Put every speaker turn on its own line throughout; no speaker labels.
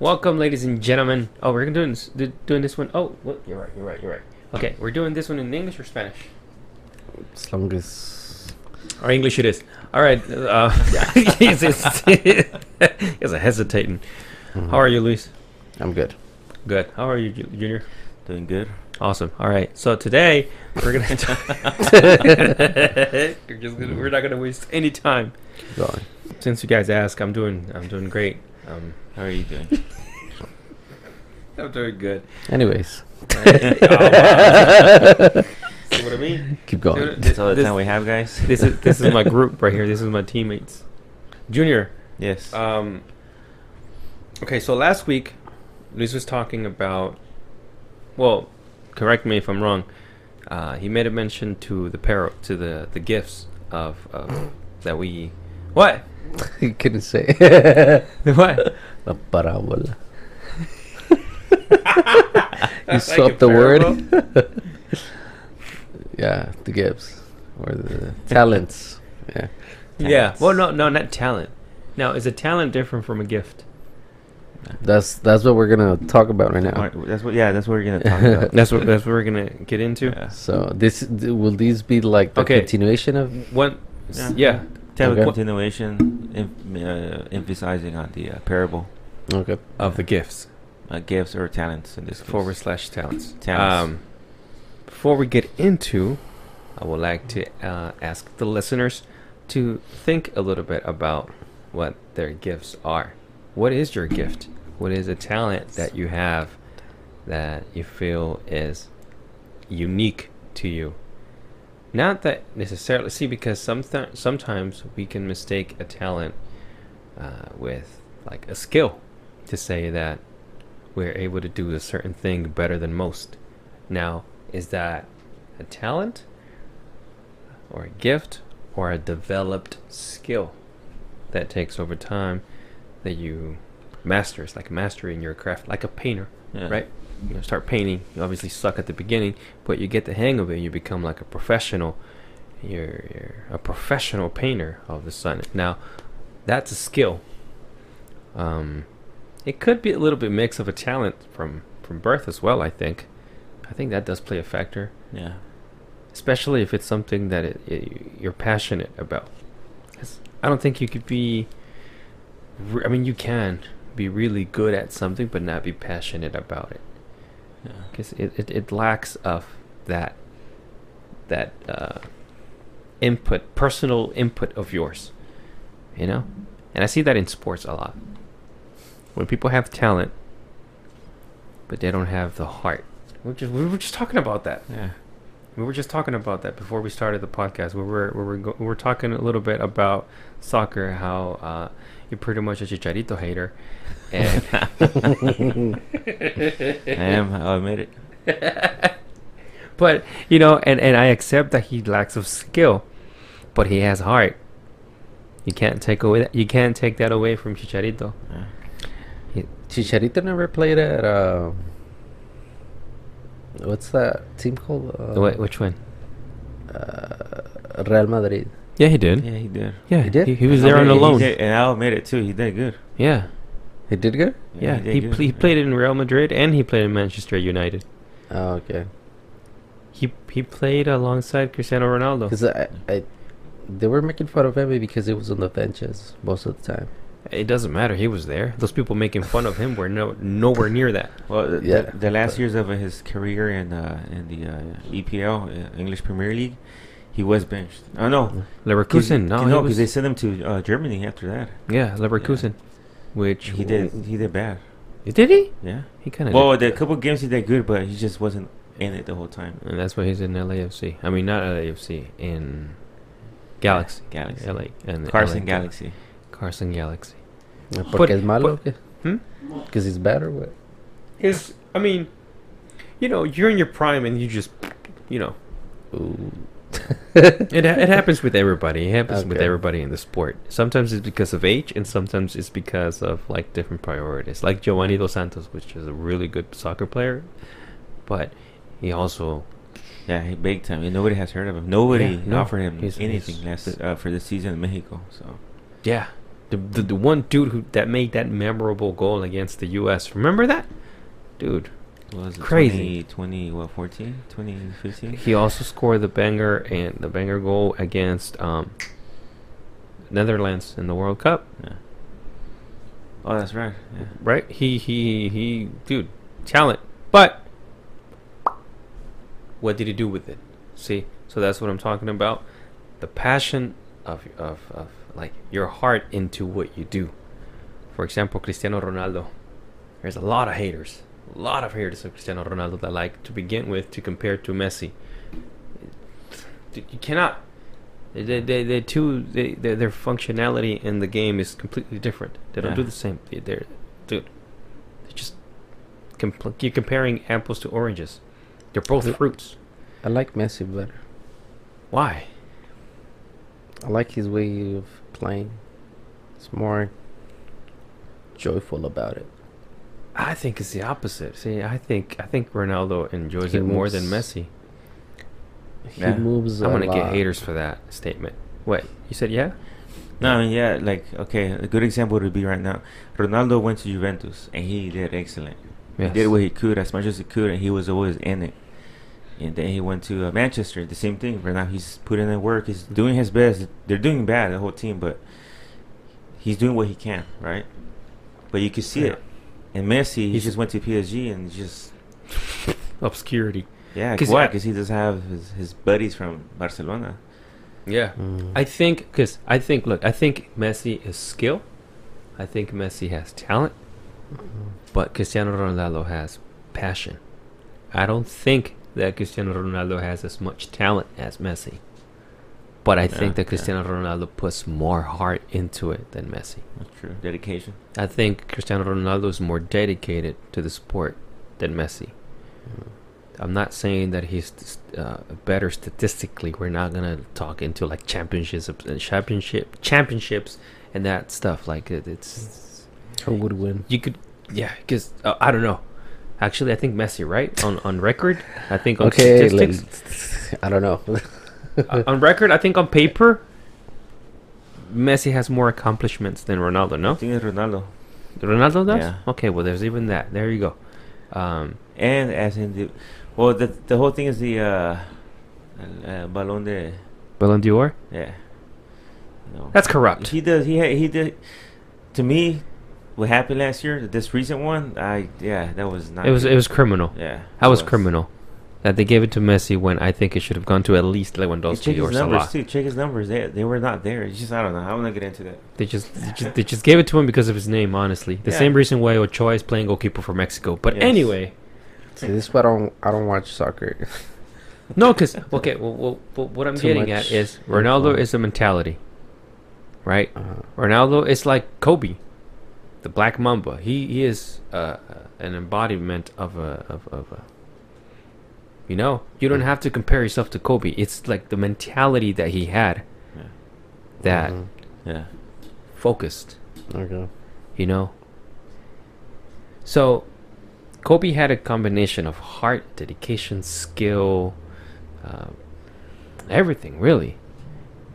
Welcome, ladies and gentlemen. Oh, we're doing this, do- doing this one. Oh, what? You're right. You're right. You're right. Okay, we're doing this one in English or Spanish?
As long as
Or English it is. All right. Uh, he's, he's, he's hesitating.
Mhm.
How are you, Luis?
I'm good.
Good. How are you, Junior?
Doing good.
Awesome. All right. So today we're gonna. Talk we're, just gonna we're not gonna waste any time.
Going.
Since you guys ask, I'm doing I'm doing great. Um,
How are you doing?
I'm doing good.
Anyways,
Oh, wow. See what I mean?
keep going.
This
That's all the
this-
time we have, guys.
This is this is my group right here. This is my teammates. Junior.
Yes.
Um. Okay, so last week, Luis was talking about. Well, correct me if I'm wrong. Uh, he made a mention to the par- to the the gifts of, of that we. What?
you couldn't say.
What?
La parábola. you
Like
swapped
a
the word. yeah, the gifts or the talents. Yeah.
Yeah. Well, no, no, not talent. Now, is a talent different from a gift?
That's that's what we're gonna talk about right now.
Alright, that's what. Yeah, that's what we're gonna talk about.
That's what that's what we're gonna get into.
Yeah.
So this th- will these be like the
Okay.
continuation of?
One.
Yeah.
Yeah.
Tell
Okay.
a continuation, em- uh, emphasizing on the uh, parable,
Okay.
Of the gifts.
uh, gifts or talents in this case.
forward slash talents.
Talents.
Um, before we get into, I would like to uh, ask the listeners to think a little bit about what their gifts are. What is your gift? What is a talent that you have that you feel is unique to you? Not that necessarily. See, because someti- sometimes we can mistake a talent uh, with like a skill to say that we're able to do a certain thing better than most. Now, is that a talent or a gift or a developed skill that takes over time that you master? It's like mastering your craft, like a painter,
Yeah.
right? You start painting, you obviously suck at the beginning, but you get the hang of it, and you become like a professional. You're, you're a professional painter all of a sudden. Now, that's a skill. Um, it could be a little bit mix of a talent from from birth as well. I think. I think that does play a factor,
Yeah.
especially if it's something that it, it, you're passionate about. I don't think you could be. re- I mean, you can be really good at something, but not be passionate about it,
Yeah.
because it, it, it lacks of that that uh, input, personal input of yours. You know, and I see that in sports a lot. When people have talent, but they don't have the heart. We're just, we were just talking about that.
Yeah.
We were just talking about that before we started the podcast. We were we were go- we were talking a little bit about soccer, how uh, you're pretty much a Chicharito hater, and
I am. I'll admit it.
but you know, and and I accept that he lacks of skill, but he has heart. You can't take away that. You can't take that away from Chicharito.
Yeah.
Chicharito never played at uh, what's that team called? Uh,
Wh- which one?
uh, Real Madrid.
Yeah, he did.
Yeah, he did.
Yeah,
He did?
He, he was
I'll
there on
admit
the
it, he
loan.
did, and Al made it too. He did good.
Yeah,
He did good.
yeah.
did
He
good.
pl- he played in Real Madrid and he played in Manchester United.
Oh, okay.
He he played alongside Cristiano Ronaldo.
Because I, I, they were making fun of him because he was on the benches most of the time.
It doesn't matter. He was there. Those people making fun of him were no nowhere near that.
Well, the,
Yeah,
the, the last
but-
years of his career in uh, in the uh, EPL, uh, English Premier League, he was benched. Oh no,
Leverkusen. No,
no,
he
because they sent him to uh, Germany after that.
yeah, Leverkusen. Which
He did. He did bad.
Did he?
Yeah.
He kind of.
Well, the couple games he did good, but he just wasn't in it the whole time.
and that's why he's in LAFC. I mean, not LAFC in Galaxy.
Galaxy.
LA and
Carson
LA
Galaxy.
Carson Galaxy.
Porque es malo.
but- Hmm?
Because it's better. or what?
I mean, you know, you're in your prime and you just, you know, It ha- it happens with everybody. It happens with everybody in the sport. Sometimes it's because of age, and sometimes it's because of like different priorities. Like Giovanni Dos Santos, which is a really good soccer player, but he also
Yeah, he big time. And nobody has heard of him. Nobody
Yeah, no.
offered him
He's-
anything
he's-
last uh, for the season in Mexico. So
yeah The, the the one dude who that made that memorable goal against the U.S. Remember that, dude?
Was it
Crazy.
20, 20 what 14 2015
He also scored the banger and the banger goal against um, Netherlands in the World Cup.
yeah oh that's right yeah
Right? He he he, dude, talent. But what did he do with it? See, so that's what I'm talking about. The passion of of of like your heart into what you do. For example, Cristiano Ronaldo. There's a lot of haters, a lot of haters of Cristiano Ronaldo that like to begin with to compare to Messi. You cannot. They, they, they, they two, they, their their functionality in the game is completely different. They don't do the same. They- They're, dude, they're just compl- you're comparing apples to oranges. They're both
Yeah.
fruits.
I like Messi better.
Why?
I like his way of playing. It's more joyful about it.
I think it's the opposite. See, I think I think Ronaldo enjoys
He
it more than
moves-
Messi.
He
Yeah.
moves.
I'm gonna get haters for that statement. What you said? Yeah.
no I mean yeah like okay a good example would be right now Ronaldo went to Juventus and he did excellent
Yes.
he did what he could as much as he could and he was always in it and then he went to uh, Manchester the same thing right now he's putting in work he's doing his best they're doing bad the whole team but he's doing what he can right but you can see
Yeah.
it and Messi he
He's-
just went to PSG and just
Obscurity.
yeah
'Cause
why because he does have his, his buddies from Barcelona
Yeah.
Mm.
I think because I think look, I think Messi is skill. I think Messi has talent, but Cristiano Ronaldo has passion. I don't think that Cristiano Ronaldo has as much talent as Messi. But I
Yeah,
think that
yeah.
Cristiano Ronaldo puts more heart into it than Messi.
that's true dedication
I think Cristiano Ronaldo is more dedicated to the sport than Messi. I'm not saying that he's uh, better statistically. We're not gonna talk into like championships, uh, championship, championships, and that stuff. Like it, it's
Who would win?
you could, yeah, because uh, I don't know. Actually, I think Messi, right on on record. I think on
Okay,
statistics,
like, I don't know.
uh, on record, I think on paper, Messi has more accomplishments than Ronaldo.
I
No,
think it's Ronaldo
Ronaldo does.
Yeah.
Okay, well, there's even that. There you go. Um,
and as in the well the the whole thing is the uh, uh balón de
Ballon d'Or.
yeah no
That's corrupt.
he does he ha- he did to me what happened last year this recent one I yeah that was not
It was
good.
it was criminal.
yeah
That
it
was criminal. That they gave it to Messi when I think it should have gone to at least
You check
Lewandowski or
his numbers
Salah.
too check his numbers they they were not there it's just I don't know I'm not get into that
They just, they just they just gave it to him because of his name. Honestly, the
Yeah.
same reason why Ochoa is playing goalkeeper for Mexico. But
Yes.
anyway,
See, this is why I don't. I don't watch soccer.
no, because okay, well, well, well, what I'm
Too
getting at is Ronaldo
influence.
is a mentality, right?
Uh,
Ronaldo is like Kobe, the Black Mamba. He he is uh, uh, an embodiment of a of, of a. You know, you don't have to compare yourself to Kobe. It's like the mentality that he had
yeah
that
mhm.
yeah
focused.
Okay.
You know. So, Kobe had a combination of heart, dedication, skill, uh, everything really.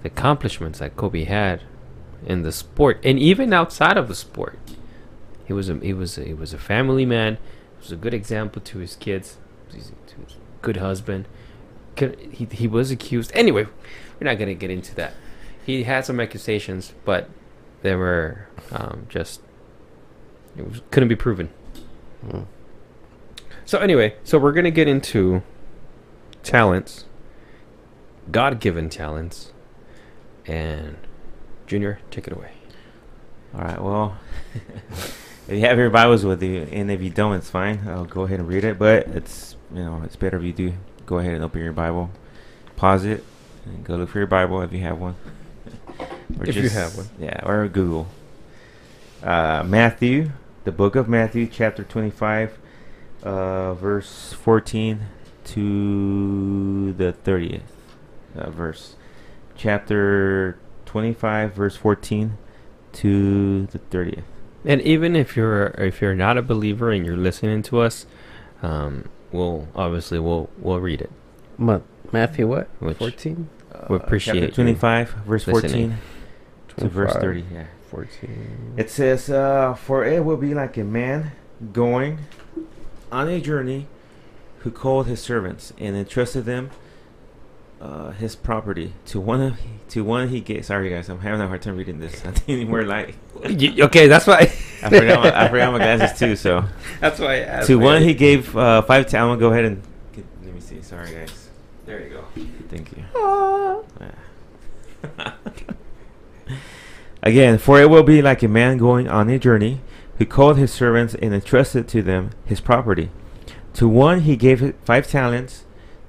The accomplishments that Kobe had in the sport, and even outside of the sport, he was a he was a, he was a family man. He was a good example to his kids. He's a, good husband. He he was accused. Anyway, we're not gonna get into that. He had some accusations, but they were um, just it was, couldn't be proven.
Mm.
So anyway, so we're gonna get into talents, God-given talents, and Junior, take it away.
all right well if you have your Bibles with you and if you don't it's fine. I'll go ahead and read it but it's you know it's better if you do go ahead and open your Bible pause it and go look for your Bible if you have one. Or
If you have one.
yeah or Google. Uh, Matthew the book of Matthew chapter 25 uh, verse 14 to the 30th uh, verse chapter 25 verse 14 to the 30th
And even if you're if you're not a believer and you're listening to us, um, we'll obviously we'll we'll read it.
Ma- Matthew, what?
Which-
Fourteen.
We
Uh,
appreciate
chapter 25 verse 14 to verse 30 yeah
14.
It says, uh, "For it will be like a man going on a journey, who called his servants and entrusted them uh, his property to one of to one he gave." Sorry, guys, I'm having a hard time reading this. I need more light.
Okay, that's why.
I forgot. My, I forgot my glasses too. So
That's why I asked.
to
man.
one he gave uh, five. Ta- I'm gonna go ahead and get, let me see. Sorry, guys.
There you go.
Thank you. Again, for it will be like a man going on a journey, who called his servants and entrusted to them his property. To one he gave five talents,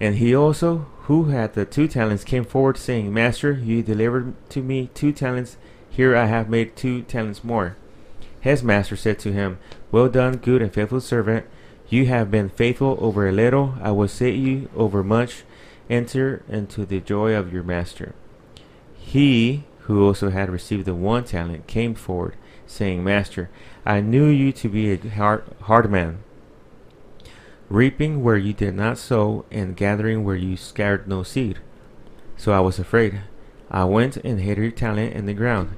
And he also, who had the two talents, came forward, saying, Master, you delivered to me two talents. Here I have made two talents more. His master said to him, Well done, good and faithful servant. You have been faithful over a little, I will set you over much. Enter into the joy of your master. He who also had received the one talent came forward, saying, Master, I knew you to be a hard, hard man, reaping where you did not sow, and gathering where you scattered no seed. So I was afraid. I went and hid your talent in the ground.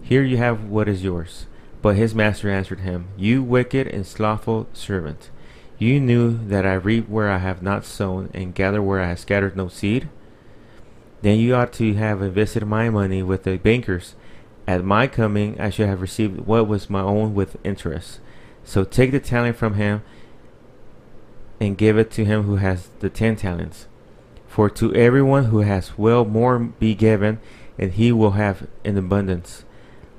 Here you have what is yours. But his master answered him, You wicked and slothful servant. You knew that I reap where I have not sown, and gather where I have scattered no seed? Then you ought to have invested my money with the bankers. At my coming, I should have received what was my own with interest. So take the talent from him and give it to him who has the ten talents. For to everyone who has will more be given, and he will have in abundance.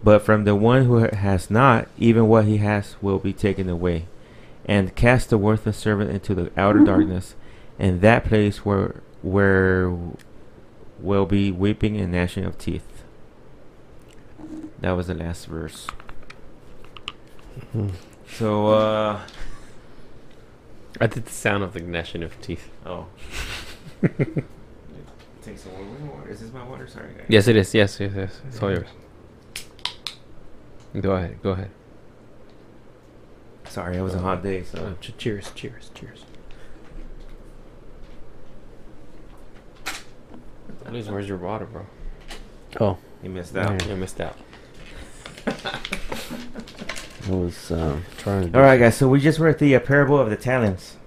But from the one who has not, even what he has will be taken away. And cast the worthless servant into the outer darkness, and that place where where will be weeping and gnashing of teeth. That was the last verse.
Mhm.
So, uh,
I did the sound of the gnashing of teeth.
oh. Take some more water. Is this my water? Sorry, guys.
Yes, it is. Yes, yes, yes. It's all yours. Go ahead. Go ahead.
Sorry, it was a hot day, so.
Uh, ch- cheers. Cheers. Cheers. Please, where's your water, bro?
Oh,
You missed out.
Yeah.
You missed out.
I was um, trying to.
All right, guys. So we just read the uh, parable of the talents.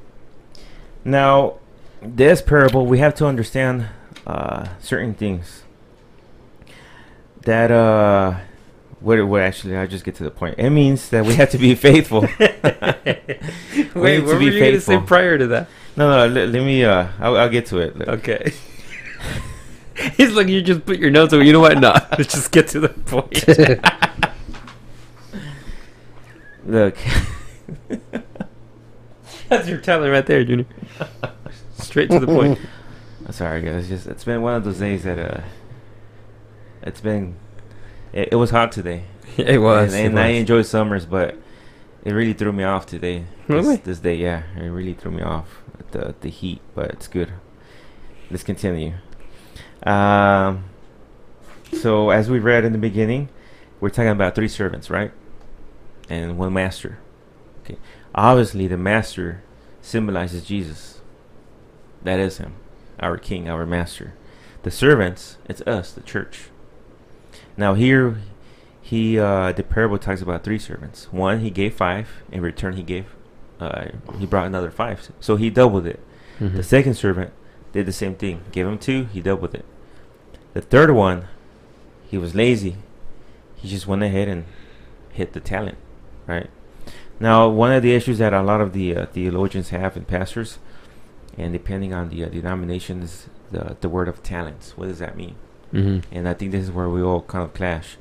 Now, this parable, we have to understand uh, certain things. That uh, what? What actually? I just get to the point. It means that we have to be faithful. We
Wait,
need
what
to
were
be
you going to say prior to that?
no, no. Let, let me. Uh, I'll, I'll get to it. Look.
Okay. He's like, you just put your notes on. You know what? No, let's just get to the point.
Look.
That's your talent right there, Junior. Straight to the point.
Sorry, guys. It's just it's been one of those days that uh, it's been. It, it was hot today.
It was.
and, and
it
I enjoy summers, but it really threw me off today.
Really?
This, this day, yeah, it really threw me off. The the heat, but it's good. Let's continue. Um, so as we read in the beginning, we're talking about three servants, right? And one master. Okay. Obviously, the master symbolizes Jesus. That is him, our king, our master. The servants, it's us, the church. Now here he uh, the parable talks about three servants. One he gave five, in return he gave uh, he brought another five, so he doubled it.
Mhm.
The second servant did the same thing, gave him two, he doubled it. The third one, he was lazy, he just went ahead and hit the talent, right? Now one of the issues that a lot of the uh, theologians have and pastors and depending on the uh, denominations, the the word of talents. What does that mean?
Mm-hmm.
And I think this is where we all kind of clash.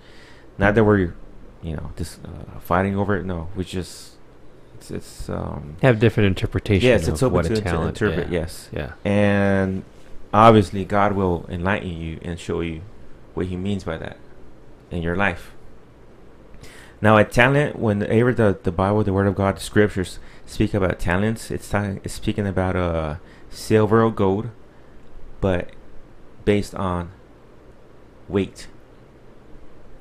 Not that we're, you know, just uh, fighting over it. No, we just it's it's um
Have different interpretation.
yes, it's open to
talent.
interpret.
yeah.
Yes,
Yeah.
and obviously God will enlighten you and show you what He means by that in your life. Now, a talent, whenever the, the Bible, the Word of God, the Scriptures speak about talents, it's talking, it's speaking about uh, silver or gold, but based on weight.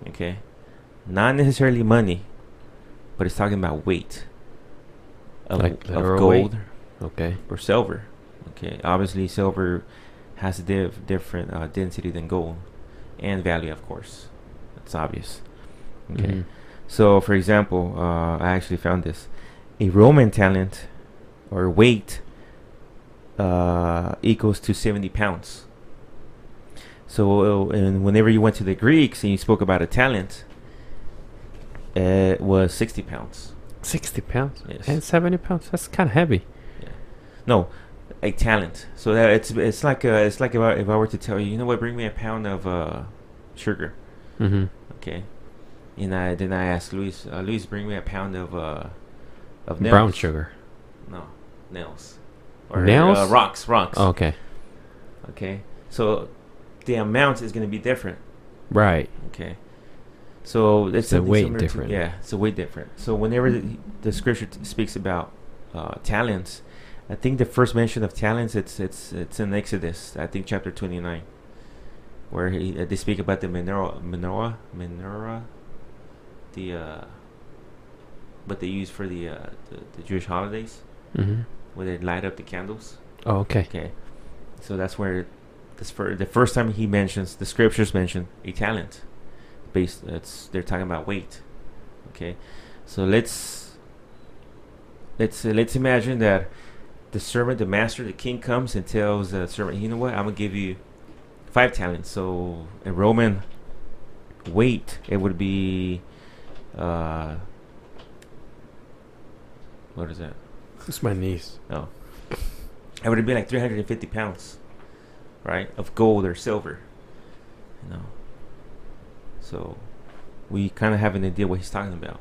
Okay, not necessarily money, but it's talking about weight of,
Like
of gold
weight? Okay.
or silver. Okay, obviously silver has a diff- different uh, density than gold, and value, of course. It's obvious. Okay,
Mhm.
So for example, uh, I actually found this: a Roman talent or weight uh, equals to seventy pounds. So, uh, and whenever you went to the Greeks and you spoke about a talent, it was sixty pounds.
Sixty pounds
Yes.
and seventy pounds. That's kind of heavy. Yeah.
No, a talent. So that it's it's like uh it's like if I, if I were to tell you, you know what, bring me a pound of uh, sugar,
Mm-hmm.
okay, and I then I asked Luis, uh, Luis, bring me a pound of uh, of nails.
Brown sugar.
No, nails.
Nails?
Uh, rocks, rocks.
Oh, okay.
Okay, so the amount is going to be different.
Right.
Okay. So it's
a weight
similar to- yeah, it's a weight different. So whenever the, the scripture t- speaks about uh, talents, I think the first mention of talents it's it's it's in Exodus. I think chapter twenty nine, where he, uh, they speak about the menorah, menorah, menorah, the uh, what they use for the, uh, the the Jewish holidays,
Mm-hmm.
where they light up the candles.
Oh, okay.
Okay, so that's where this for the first time he mentions the scriptures mention a talent. Based, it's they're talking about weight. Okay, so let's let's uh, let's imagine that the servant, the master, the king comes and tells the servant, you know what, I'm gonna give you five talents. So a Roman weight, it would be uh, what is that?
It's my niece.
Oh. It would have been like 350 pounds, right? Of gold or silver. You know. So we kind of have an idea what he's talking about.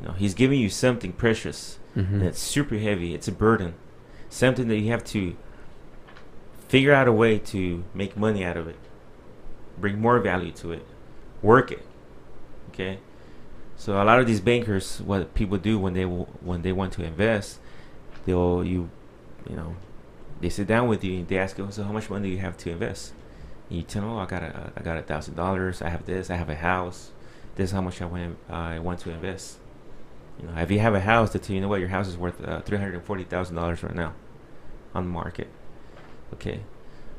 You know, he's giving you something precious
Mm-hmm.
and it's super heavy. It's a burden. Something that you have to figure out a way to make money out of it. Bring more value to it. Work it. Okay? So a lot of these bankers what people do when they w- when they want to invest, they'll you you know, they sit down with you and they ask you, so how much money do you have to invest? And you tell them, oh, I got a, I got a thousand dollars. I have this. I have a house. This is how much I want. I want to invest. You know, if you have a house, you, you know what, your house is worth uh, three hundred forty thousand dollars right now, on the market. Okay,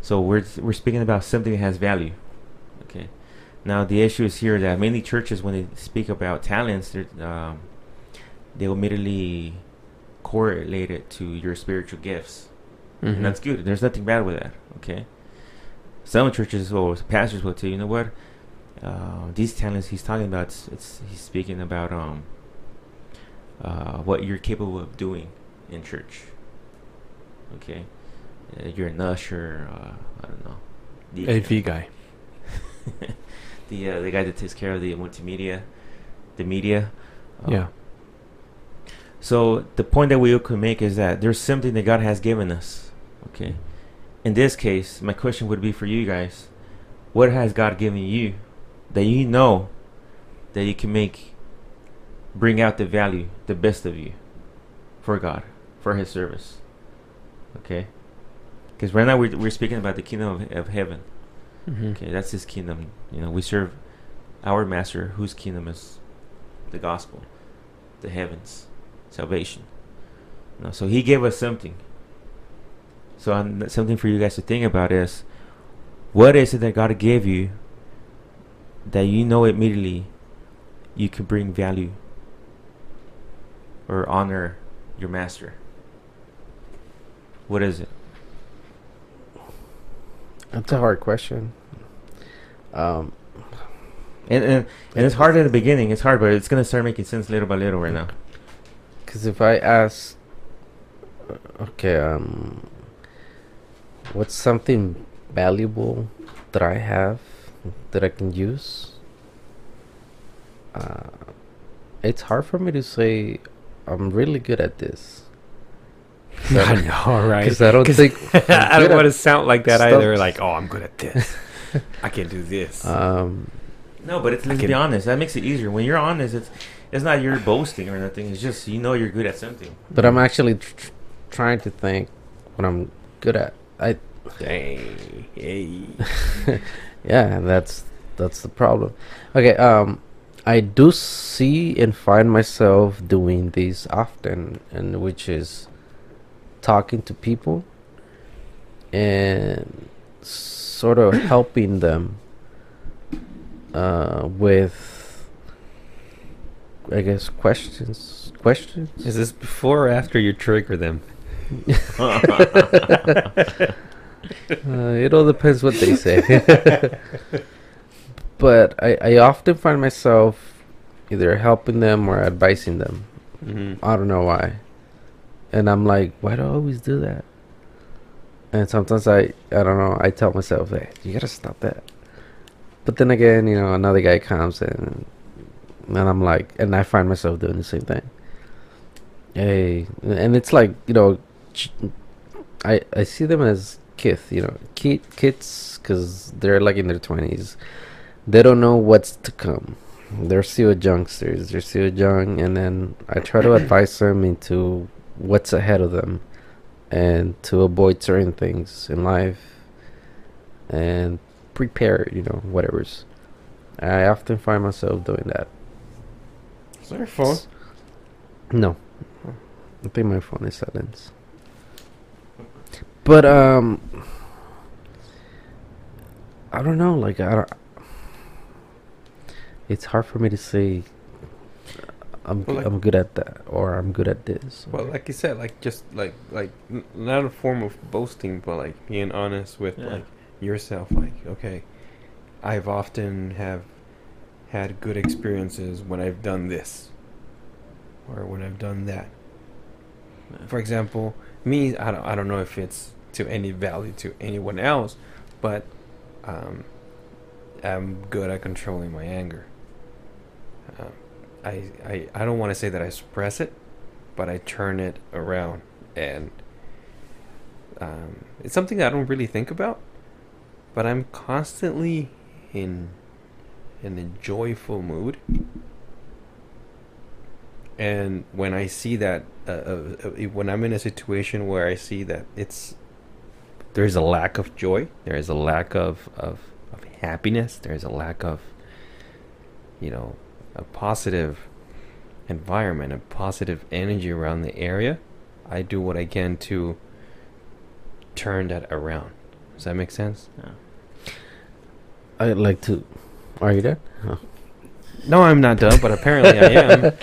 so we're we're speaking about something that has value. Okay, now the issue is here that many churches, when they speak about talents, they're, um, they immediately correlate it to your spiritual gifts
Mm-hmm.
and that's good. There's nothing bad with that. Okay. Some churches or pastors will tell you, you know what? Uh, these talents he's talking about, it's, it's he's speaking about um uh, what you're capable of doing in church. Okay, uh, you're an usher. Uh, I don't know.
AV guy.
the uh, the guy that takes care of the multimedia, the media. Um,
yeah.
so the point that we could make is that there's something that God has given us. Okay. In this case, my question would be for you guys: What has God given you that you know that you can make bring out the value, the best of you, for God, for His service? Okay. Because right now we're, we're speaking about the kingdom of, of heaven.
Mm-hmm.
Okay, that's His kingdom. You know, we serve our Master, whose kingdom is the gospel, the heavens, salvation. You know, so He gave us something. So um, something for you guys to think about is, what is it that God gave you that you know immediately you can bring value or honor your Master? What is it?
That's a hard question. Um,
And, and and it's hard at the beginning. It's hard, but it's gonna start making sense little by little right now.
Because if I ask, okay, um, what's something valuable that I have that I can use? Uh, it's hard for me to say I'm really good at this.
I know, right?
Because I don't
'Cause
think I'm
I
good
don't want to sound like that
stuff.
either. Like, oh, I'm good at this. I can do this.
Um,
No, but it's let's
can-
be honest. That makes it easier. When you're honest, it's it's not you're boasting or nothing. It's just you know you're good at something.
but I'm actually tr- tr- trying to think what I'm good at. I
Dang. Hey.
yeah, that's that's the problem. Okay, um, I do see and find myself doing these often, and which is talking to people and sort of helping them uh, with, I guess, questions. Questions.
Is this before or after you trigger them?
Uh, it all depends what they say. but I, I often find myself either helping them or advising them.
Mm-hmm.
I don't know why. And I'm like, why do I always do that? And sometimes I, I don't know, I tell myself, hey, you gotta stop that. But then again, you know, another guy comes and and I'm like, and I find myself doing the same thing. Hey, and it's like, you know, I, I see them as kids, you know, kid, kids, because they're like in their 20s. They don't know what's to come they're still youngsters. They're still young, and then I try to advise them into what's ahead of them, and to avoid certain things in life, and prepare. You know, whatever's. I often find myself doing that.
Is there a phone?
No, I think my phone is silenced. But um, I don't know. Like I don't. It's hard for me to say. I'm
Well, like-
I'm good at that, or I'm good at this.
Well, like you said, like just like like n- not a form of boasting, but like being honest with
Yeah.
like yourself. Like, okay, I've often have had good experiences when I've done this, or when I've done that. For example, me, I don't, I don't know if it's to any value to anyone else, but um, I'm good at controlling my anger. Um, I, I, I don't want to say that I suppress it, but I turn it around, and um, it's something I don't really think about, but I'm constantly in in a joyful mood. And when I see that, uh, uh, uh, when I'm in a situation where I see that it's there's a lack of joy, there is a lack of, of, of happiness, there's a lack of, you know, a positive environment, a positive energy around the area, I do what I can to turn that around. Does that make sense?
I'd like to. Are you there? Oh.
No, I'm not done, but apparently I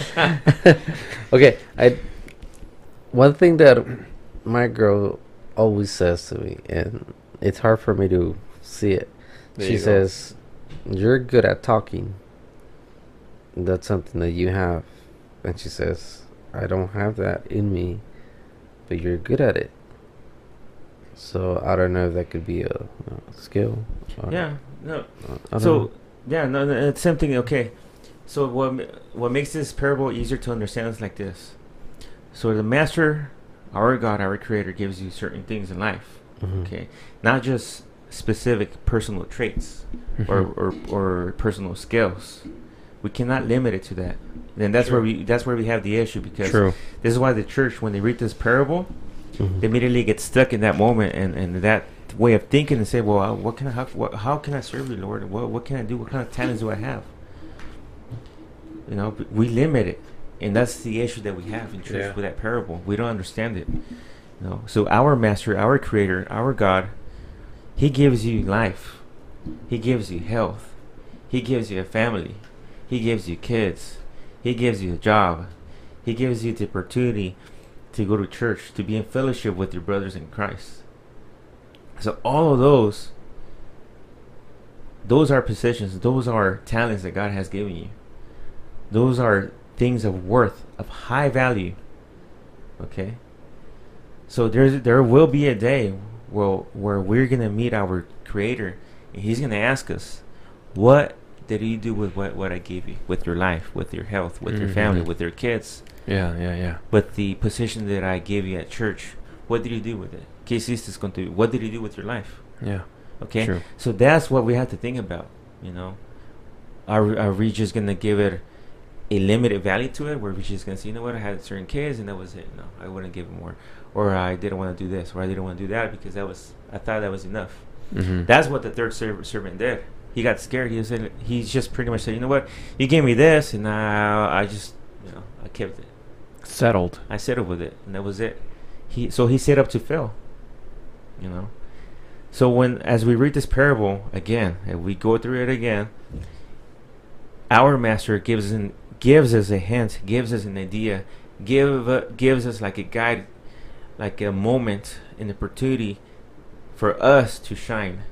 am.
Okay, I. One thing that my girl always says to me, and it's hard for me to see it.
There
she
you
says, "You're good at talking. That's something that you have." And she says, "I don't have that in me, but you're good at it." So I don't know if that could be a, a skill.
Yeah. No. So
know.
yeah, no, no, it's same thing. Okay, so what what makes this parable easier to understand is like this. So the master, our God, our Creator, gives you certain things in life.
Mhm.
Okay, not just specific personal traits or, or or personal skills. We cannot limit it to that. Then that's where we that's where we have the issue because
True.
this is why the church, when they read this parable,
Mhm.
they immediately get stuck in that moment and, and that way of thinking and say, well, uh, what can I, how, what, how can I serve you, Lord? What, what can I do? What kind of talents do I have? You know, we limit it, and that's the issue that we have in church
Yeah.
with that parable. We don't understand it. You know, so our Master, our Creator, our God, He gives you life. He gives you health. He gives you a family. He gives you kids. He gives you a job. He gives you the opportunity to go to church, to be in fellowship with your brothers in Christ. So all of those those are positions, those are talents that God has given you. Those are things of worth, of high value. Okay? So there's there will be a day well, where we're gonna meet our Creator, and He's gonna ask us, "What did you do with what what I gave you, with your life, with your health, with your family,
Mhm.
with your kids,
Yeah, yeah, yeah.
with the position that I gave you at church? What did you do with it? ¿Qué hiciste con tu? What did you do with your life?
Yeah.
Okay,
True.
so that's what we have to think about. You know, are are we just gonna give it a limited value to it, where we're just gonna say, you know what, I had certain kids and that was it. No, I wouldn't give it more, or I didn't want to do this, or I didn't want to do that because that was I thought that was enough.
Mm-hmm.
That's what the third serv- servant did. He got scared. He said he just pretty much said, you know what, you gave me this, and now I just you know I kept it.
settled.
I settled with it, and that was it. He so he set up to fail. You know. So when as we read this parable again, and we go through it again, our master gives an gives us a hint, gives us an idea, give uh, gives us like a guide, like a moment, an opportunity for us to shine,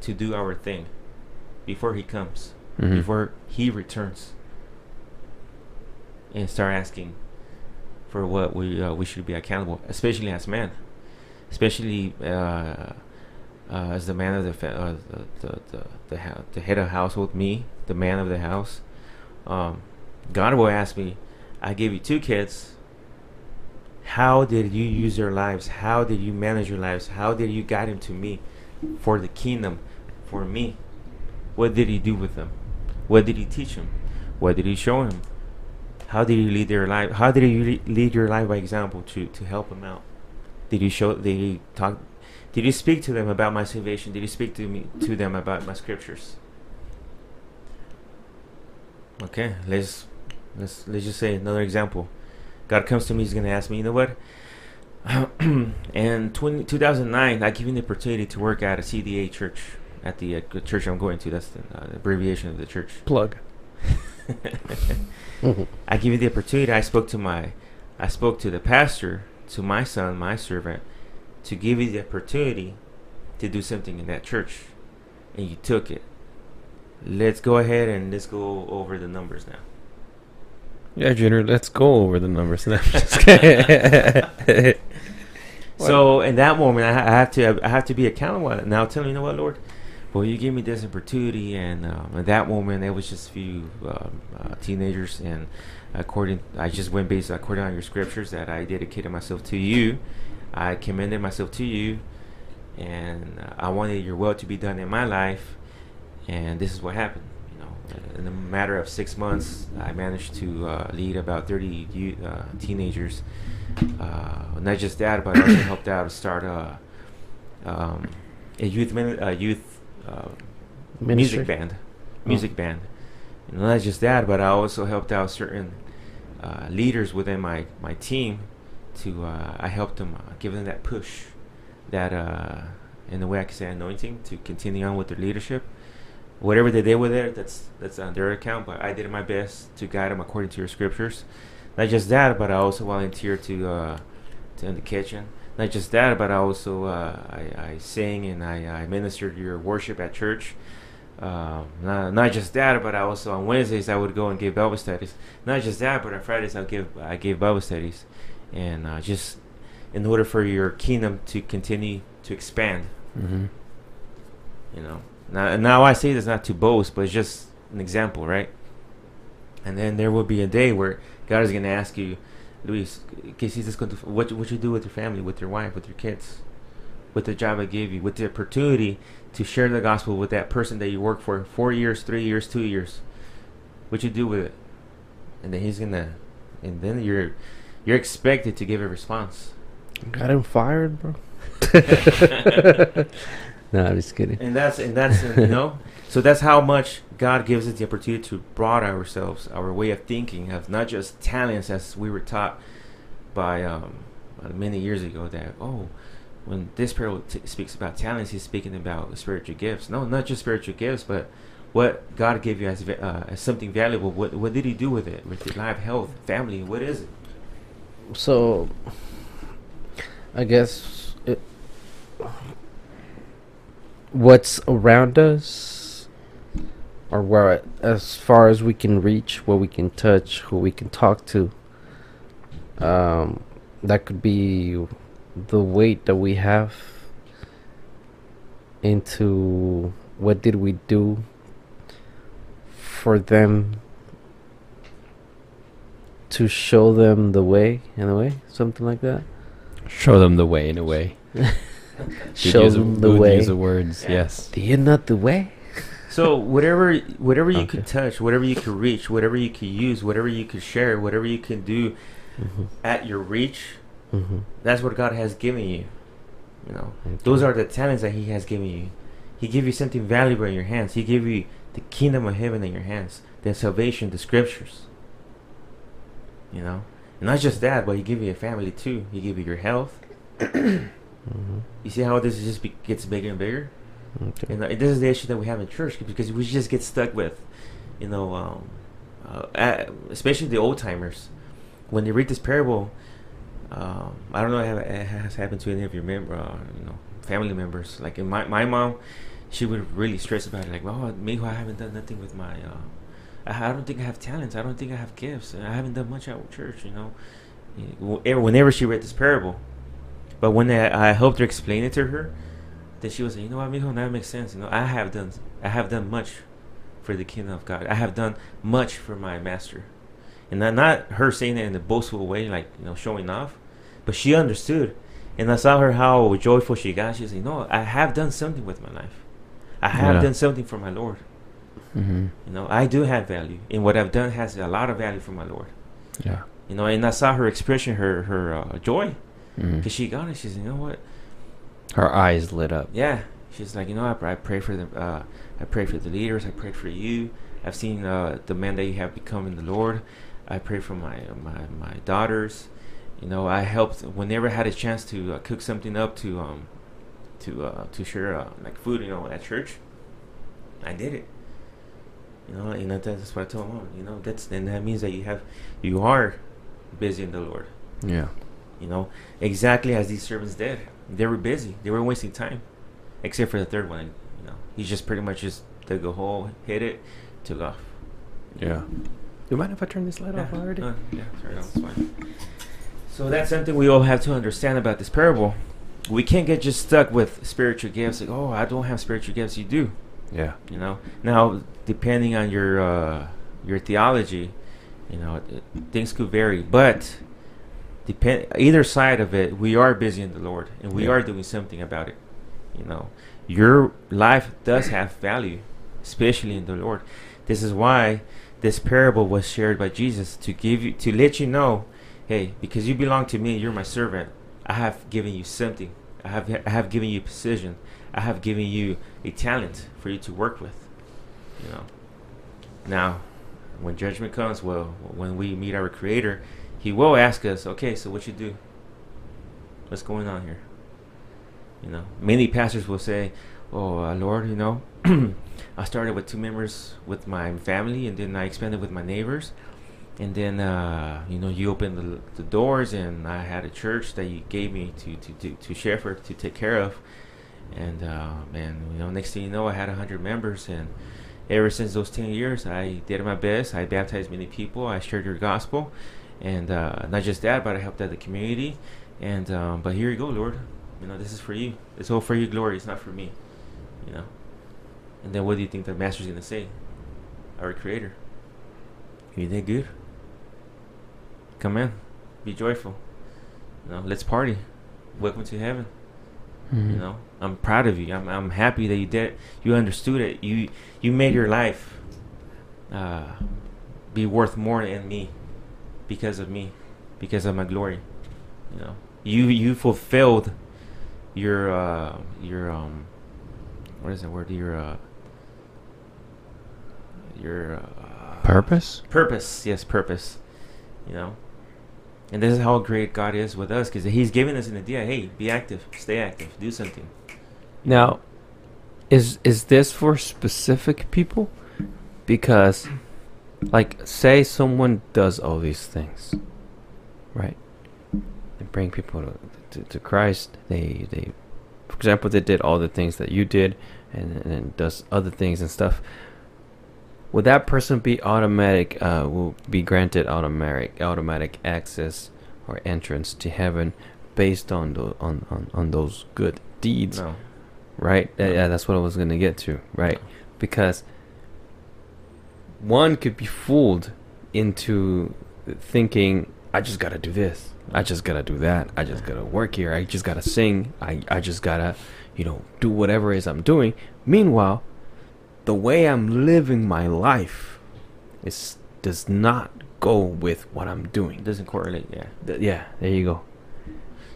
to do our thing, before he comes,
Mhm.
before he returns, and start asking for what we uh, we should be accountable, especially as men, especially uh, uh, as the man of the fa- uh, the the the, the, ha- the head of household, me, the man of the house. Um, God will ask me, "I gave you two kids. How did you use their lives? How did you manage your lives? How did you guide them to me, for the kingdom, for me? What did he do with them? What did he teach them? What did he show them? How did you lead their life? How did le- lead your life by example to to help them out? Did you show? Did you talk? Did you speak to them about my salvation? Did you speak to me to them about my scriptures? Okay, let's let's let's just say another example. God comes to me. He's gonna ask me. You know what? in 20, 2009, I give you the opportunity to work at a CDA church at the uh, church I'm going to. That's the uh, abbreviation of the church.
Plug.
I give you the opportunity. I spoke to my, I spoke to the pastor, to my son, my servant, to give you the opportunity to do something in that church, and you took it. Let's go ahead and let's go over the numbers now.
Yeah, Junior, let's go over the numbers. No, I'm just kidding.
So in that moment, I, I have to I have to be accountable. Now tell me, you know what, Lord? Well, you gave me this opportunity, and um, at that moment, it was just a few um, uh, teenagers, and according, I just went based according on your scriptures that I dedicated myself to you. I commended myself to you, and uh, I wanted your will to be done in my life, and this is what happened. You know, in a matter of six months, I managed to uh, lead about thirty uh, teenagers. Uh, not just that, but I also helped out to start a, um, a youth min- a youth uh, music band, music band. And not just that, but I also helped out certain uh, leaders within my my team. To uh, I helped them, uh, give them that push, that uh, in the way I can say anointing to continue on with their leadership. Whatever they did with it, that's that's on their account. But I did my best to guide them according to your scriptures. Not just that, but I also volunteered to uh, to in the kitchen. Not just that, but I also uh, I, I sing and I, I ministered your worship at church. Um, not, not just that, but I also on Wednesdays I would go and give Bible studies. Not just that, but on Fridays I give I gave Bible studies, and uh, just in order for your kingdom to continue to expand,
hmm
you know. Now, now I say this not to boast, but it's just an example, right? And then there will be a day where God is going to ask you, Luis, ¿qué just going to what what you do with your family, with your wife, with your kids, with the job I gave you, with the opportunity to share the gospel with that person that you work for four years, three years, two years. What you do with it? And then he's gonna, and then you're you're expected to give a response.
Got him fired, bro. no, I'm just kidding.
and that's and that's you know so that's how much god gives us the opportunity to broaden ourselves our way of thinking of not just talents as we were taught by um many years ago that oh when this parable t- speaks about talents he's speaking about spiritual gifts. No not just spiritual gifts but what god gave you as, uh, as something valuable. What, what did he do with it? With your life health family what is it?
So, I guess it, what's around us, or where, as far as we can reach, what we can touch, who we can talk to. Um, that could be the weight that we have into what did we do for them to show them the way in a way something like that
Show them the way in a way.
Show them the way
use the words.
Yeah.
Yes.
do you know the way
So whatever, whatever you
Okay.
could touch, whatever you could reach, whatever you could use, whatever you could share, whatever you can do
mm-hmm.
at your reach,
Mm-hmm.
that's what God has given you. You know, those are the talents that He has given you. He gave you something valuable in your hands. He gave you the kingdom of heaven in your hands, the salvation, the scriptures. You know, and not just that, but He gave you a family too. He gave you your health.
Mm-hmm.
You see how this just be, gets bigger and bigger.
Okay.
And uh, this is the issue that we have in church because we just get stuck with, you know, um, uh, especially the old timers, when they read this parable. Um, I don't know if it has happened to any of your member, uh, you know, family members. Like in my my mom, she would really stress about it. Like, well, maybe I haven't done nothing with my. Uh, I, I don't think I have talents. I don't think I have gifts. I haven't done much at church. You know, whenever she read this parable, but when I, I helped her explain it to her, then she was like, you know what, mijo, that makes sense. You know, I have done, I have done much for the kingdom of God. I have done much for my master, and not, not her saying it in a boastful way, like you know, showing off, but she understood, and I saw her how joyful she got. She said, you know, I have done something with my life. I have
Yeah.
done something for my Lord.
Mm-hmm.
You know, I do have value, and what I've done has a lot of value for my Lord.
Yeah.
You know, and I saw her expression, her her uh, joy, because she got it. She said, you know what?
Her eyes lit up.
Yeah, she's like, you know, I, I pray for the, uh, I pray for the leaders. I prayed for you. I've seen uh, the man that you have become in the Lord. I pray for my my my daughters. You know, I helped whenever I had a chance to uh, cook something up to um to uh, to share uh, like food. You know, at church. I did it. You know, and that, that's what I told mom. You know, that's and that means that you have you are busy in the Lord.
Yeah.
You know, exactly as these servants did. They were busy. They were wasting time, except for the third one. You know, he just pretty much just dug a hole, hit it, took off.
Yeah. You mind if I turn this light
Yeah,
off already?
uh, yeah, turn it on. It's fine. So that's something we all have to understand about this parable. We can't get just stuck with spiritual gifts. Like, oh, I don't have spiritual gifts. You do.
Yeah.
You know. Now, depending on your uh, your theology, you know, it, things could vary. But depend either side of it, we are busy in the Lord, and we
Yeah.
are doing something about it. You know, your life does have value, especially in the Lord. This is why this parable was shared by Jesus to give you to let you know, hey, because you belong to me, you're my servant. I have given you something. I have I have given you precision. I have given you a talent for you to work with. You know. Now, when judgment comes, well, when we meet our Creator, He will ask us, okay, so what you do? What's going on here? You know, many pastors will say, "Oh, uh, Lord, you know, I started with two members with my family, and then I expanded with my neighbors, and then uh, you know, you opened the, the doors, and I had a church that you gave me to to to, to shepherd to take care of, and uh, and you know, next thing you know, I had a hundred members, and ever since those ten years, I did my best. I baptized many people. I shared your gospel, and uh, not just that, but I helped out the community, and um, but here you go, Lord. You know, this is for you. It's all for your glory. It's not for me. You know. And then what do you think the master's gonna say? Our creator. You did good. Come in. Be joyful. You know, let's party. Welcome to heaven.
Mhm.
You know, I'm proud of you. I'm I'm happy that you did. You understood it. You you made your life uh, be worth more than me because of me, because of my glory. You know, you you fulfilled your uh, your um what is that word? Your uh, your uh,
Purpose?
purpose. Yes, purpose. You know. And this is how great God is with us because He's giving us an idea. Hey, be active, stay active, do something.
Now, is is this for specific people? Because, like, say someone does all these things, right? They bring people to, to, to Christ. They they, for example, they did all the things that you did, and and does other things and stuff. Would that person be automatic? Uh, will be granted automatic automatic access or entrance to heaven based on the on, on, on those good deeds?
No,
right? Uh, yeah, that's what I was gonna get to, right? Because one could be fooled into thinking, I just gotta do this, I just gotta do that, I just gotta work here, I just gotta sing, I, I just gotta, you know, do whatever it is I'm doing. Meanwhile, the way I'm living my life is does not go with what I'm doing.
It doesn't correlate. Yeah.
Th- yeah, there you go.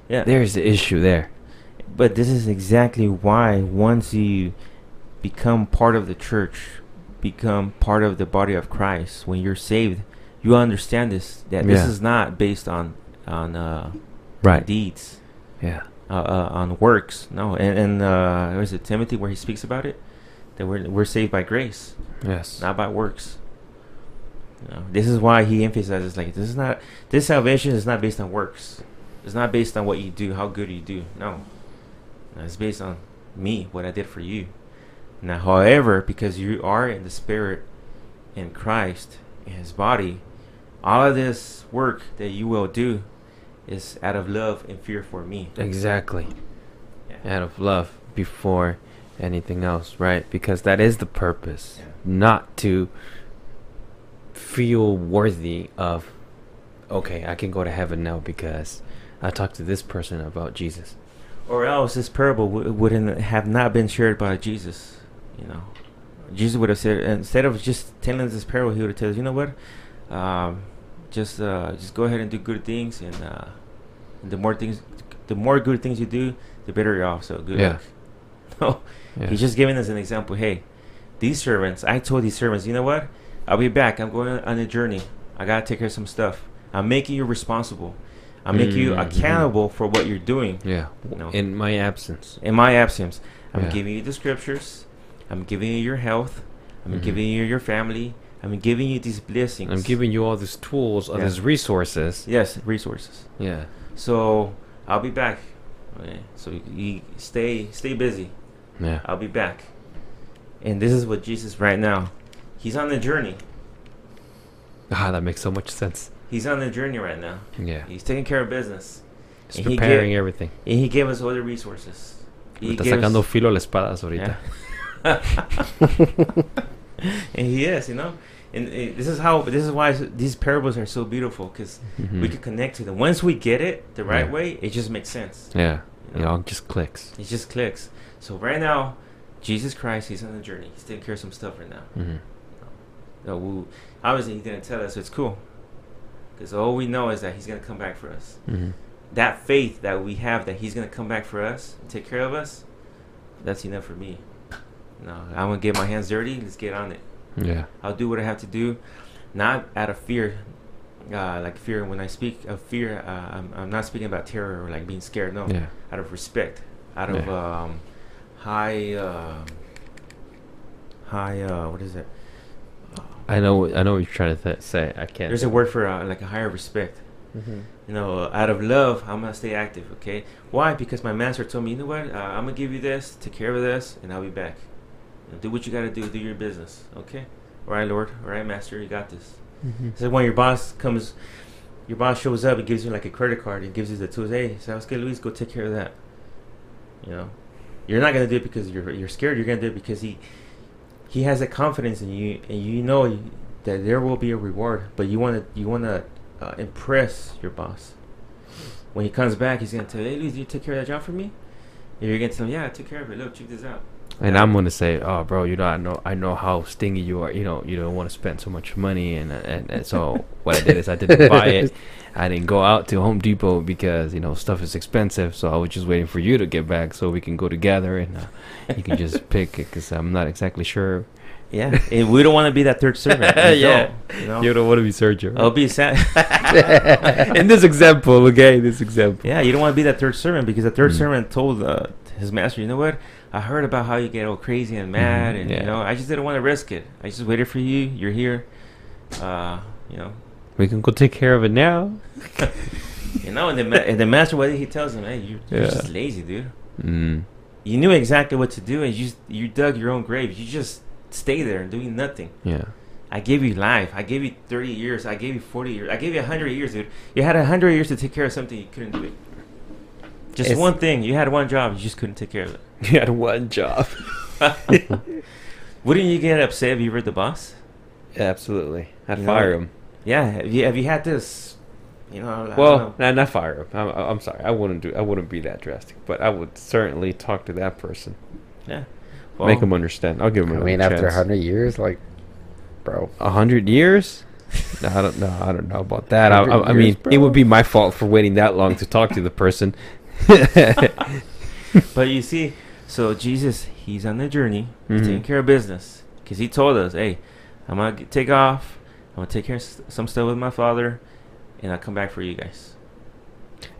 Yeah.
There's the issue there.
But this is exactly why once you become part of the church, become part of the body of Christ, when you're saved, you understand this that this is not based on on uh,
Right.
deeds,
Yeah.
uh, uh, on works. No, and and uh, was it Timothy where he speaks about it that we're we're saved by grace,
Yes.
not by works. You know, this is why he emphasizes like this is not this salvation is not based on works. It's not based on what you do, how good you do. No, it's based on me, what I did for you. Now, however, because you are in the spirit in Christ in His body, all of this work that you will do is out of love and fear for me.
Exactly.
Yeah.
Out of love before anything else, right? Because that is the purpose.
Yeah.
Not to feel worthy of okay, I can go to heaven now because I talked to this person about Jesus.
Or else this parable w- wouldn't have not been shared by Jesus. You know, Jesus would have said instead of just telling us this parable, he would have told us, you know what, um, just uh, just go ahead and do good things, and, uh, and the more things, the more good things you do, the better you're off. So good
Yeah.
luck. No,
Yeah.
he's just giving us an example. Hey, these servants, I told these servants, you know what, I'll be back. I'm going on a journey. I gotta take care of some stuff. I'm making you responsible. I'm making you
Mhm.
accountable for what you're doing
yeah.
No.
In my absence.
in my absence. I'm
Yeah.
giving you the scriptures. I'm giving you your health. I'm
Mhm.
giving you your family. I'm giving you these blessings.
I'm giving you all these tools, all
Yeah.
these resources.
yes resources.
Yeah.
So I'll be back. Okay. So you stay stay busy.
Yeah.
I'll be back. And this is what Jesus right now. He's on the journey.
Ah, that makes so much sense.
He's on the journey right now.
Yeah.
He's taking care of business.
Just
And he
preparing
gave-
everything.
And he gave us all the
resources.
He
está
us-
sacando filo a la ahorita.
and he is, you know. And uh, this is how this is why these parables are so beautiful because
Mhm.
we can connect to them. Once we get it the right
Yeah.
way, it just makes sense.
Yeah.
You
It all just clicks.
It just clicks. So right now, Jesus Christ, he's on the journey. He's taking care of some stuff right now.
hmm
No, we, obviously, he didn't tell us. So it's cool because all we know is that he's gonna come back for us.
hmm
That faith that we have that he's gonna come back for us and take care of us, that's enough for me. No, I'm gonna get my hands dirty. Let's get on it.
Yeah.
I'll do what I have to do, not out of fear. Uh, like fear. When I speak of fear, uh, I'm, I'm not speaking about terror or like being scared. No,
Yeah.
out of respect, out of
Yeah.
um, high, uh, high. Uh, what is it?
I know. I know what you're trying to th- say. I can't.
there's a word for uh, like a higher respect.
Mm-hmm.
You know, out of love, I'm gonna stay active. Okay, why? Because my master told me, you know what? Uh, I'm gonna give you this, take care of this, and I'll be back. Do what you gotta do. Do your business. Okay. All right, Lord. All right, Master. You got this.
Mm-hmm.
So when your boss comes, your boss shows up and gives you like a credit card and gives you the tools. Hey, sounds good, Luis. Go take care of that. You know, you're not gonna do it because you're you're scared. You're gonna do it because he he has a confidence in you, and you know that there will be a reward. But you wanna you wanna uh, impress your boss. When he comes back, he's gonna tell you, "Hey, Luis, you take care of that job for me?" And you're gonna tell him, "Yeah, I took care of it. Look, check this out."
And I'm gonna say, oh, bro, you know, I know, I know how stingy you are. You know, you don't want to spend so much money, and, and and so what I did is I didn't buy it. I didn't go out to Home Depot because you know stuff is expensive. So I was just waiting for you to get back so we can go together and uh, you can just pick it because I'm not exactly sure.
Yeah, and we don't want to be that third servant.
Yeah.
don't, you know.
You don't want to be Sergio.
I'll be sad.
In this example, okay, this example.
Yeah, you don't want to be that third servant because the third
Mm.
servant told uh, his master, you know what? I heard about how you get all crazy and mad,
Mhm,
and
yeah.
you know, I just didn't want to risk it. I just waited for you. You're here. Uh, you know,
We can go take care of it now.
you know, and the ma- and the master, what he tells him, hey, you're, you're just lazy, dude.
Mm.
You knew exactly what to do, and you just- you dug your own grave. You just stay there and doing nothing.
Yeah.
I gave you life. I gave you 30 years. I gave you 40 years. I gave you 100 years, dude. You had 100 years to take care of something. You couldn't do it. Just
It's-
one thing. You had one job. You just couldn't take care of it.
You had one job.
Wouldn't you get upset if you were the boss?
Absolutely. I'd
You
fire
what?
him.
Yeah. Have you have you had this? You know. I
Well,
know.
not, not fire him. I'm, I'm sorry. I wouldn't do. I wouldn't be that drastic. But I would certainly talk to that person,
yeah.
make him understand. I'll give him.
I
another
mean, after a hundred years, like, bro.
A hundred years? No, I don't know. I don't know about that. I, I,
100
I mean,
years,
it would be my fault for waiting that long to talk to the person.
But you see, so Jesus, he's on the journey, he's
Mhm.
taking care of business, because he told us, "Hey, I'm gonna take off. I'm gonna take care of some stuff with my father, and I'll come back for you guys."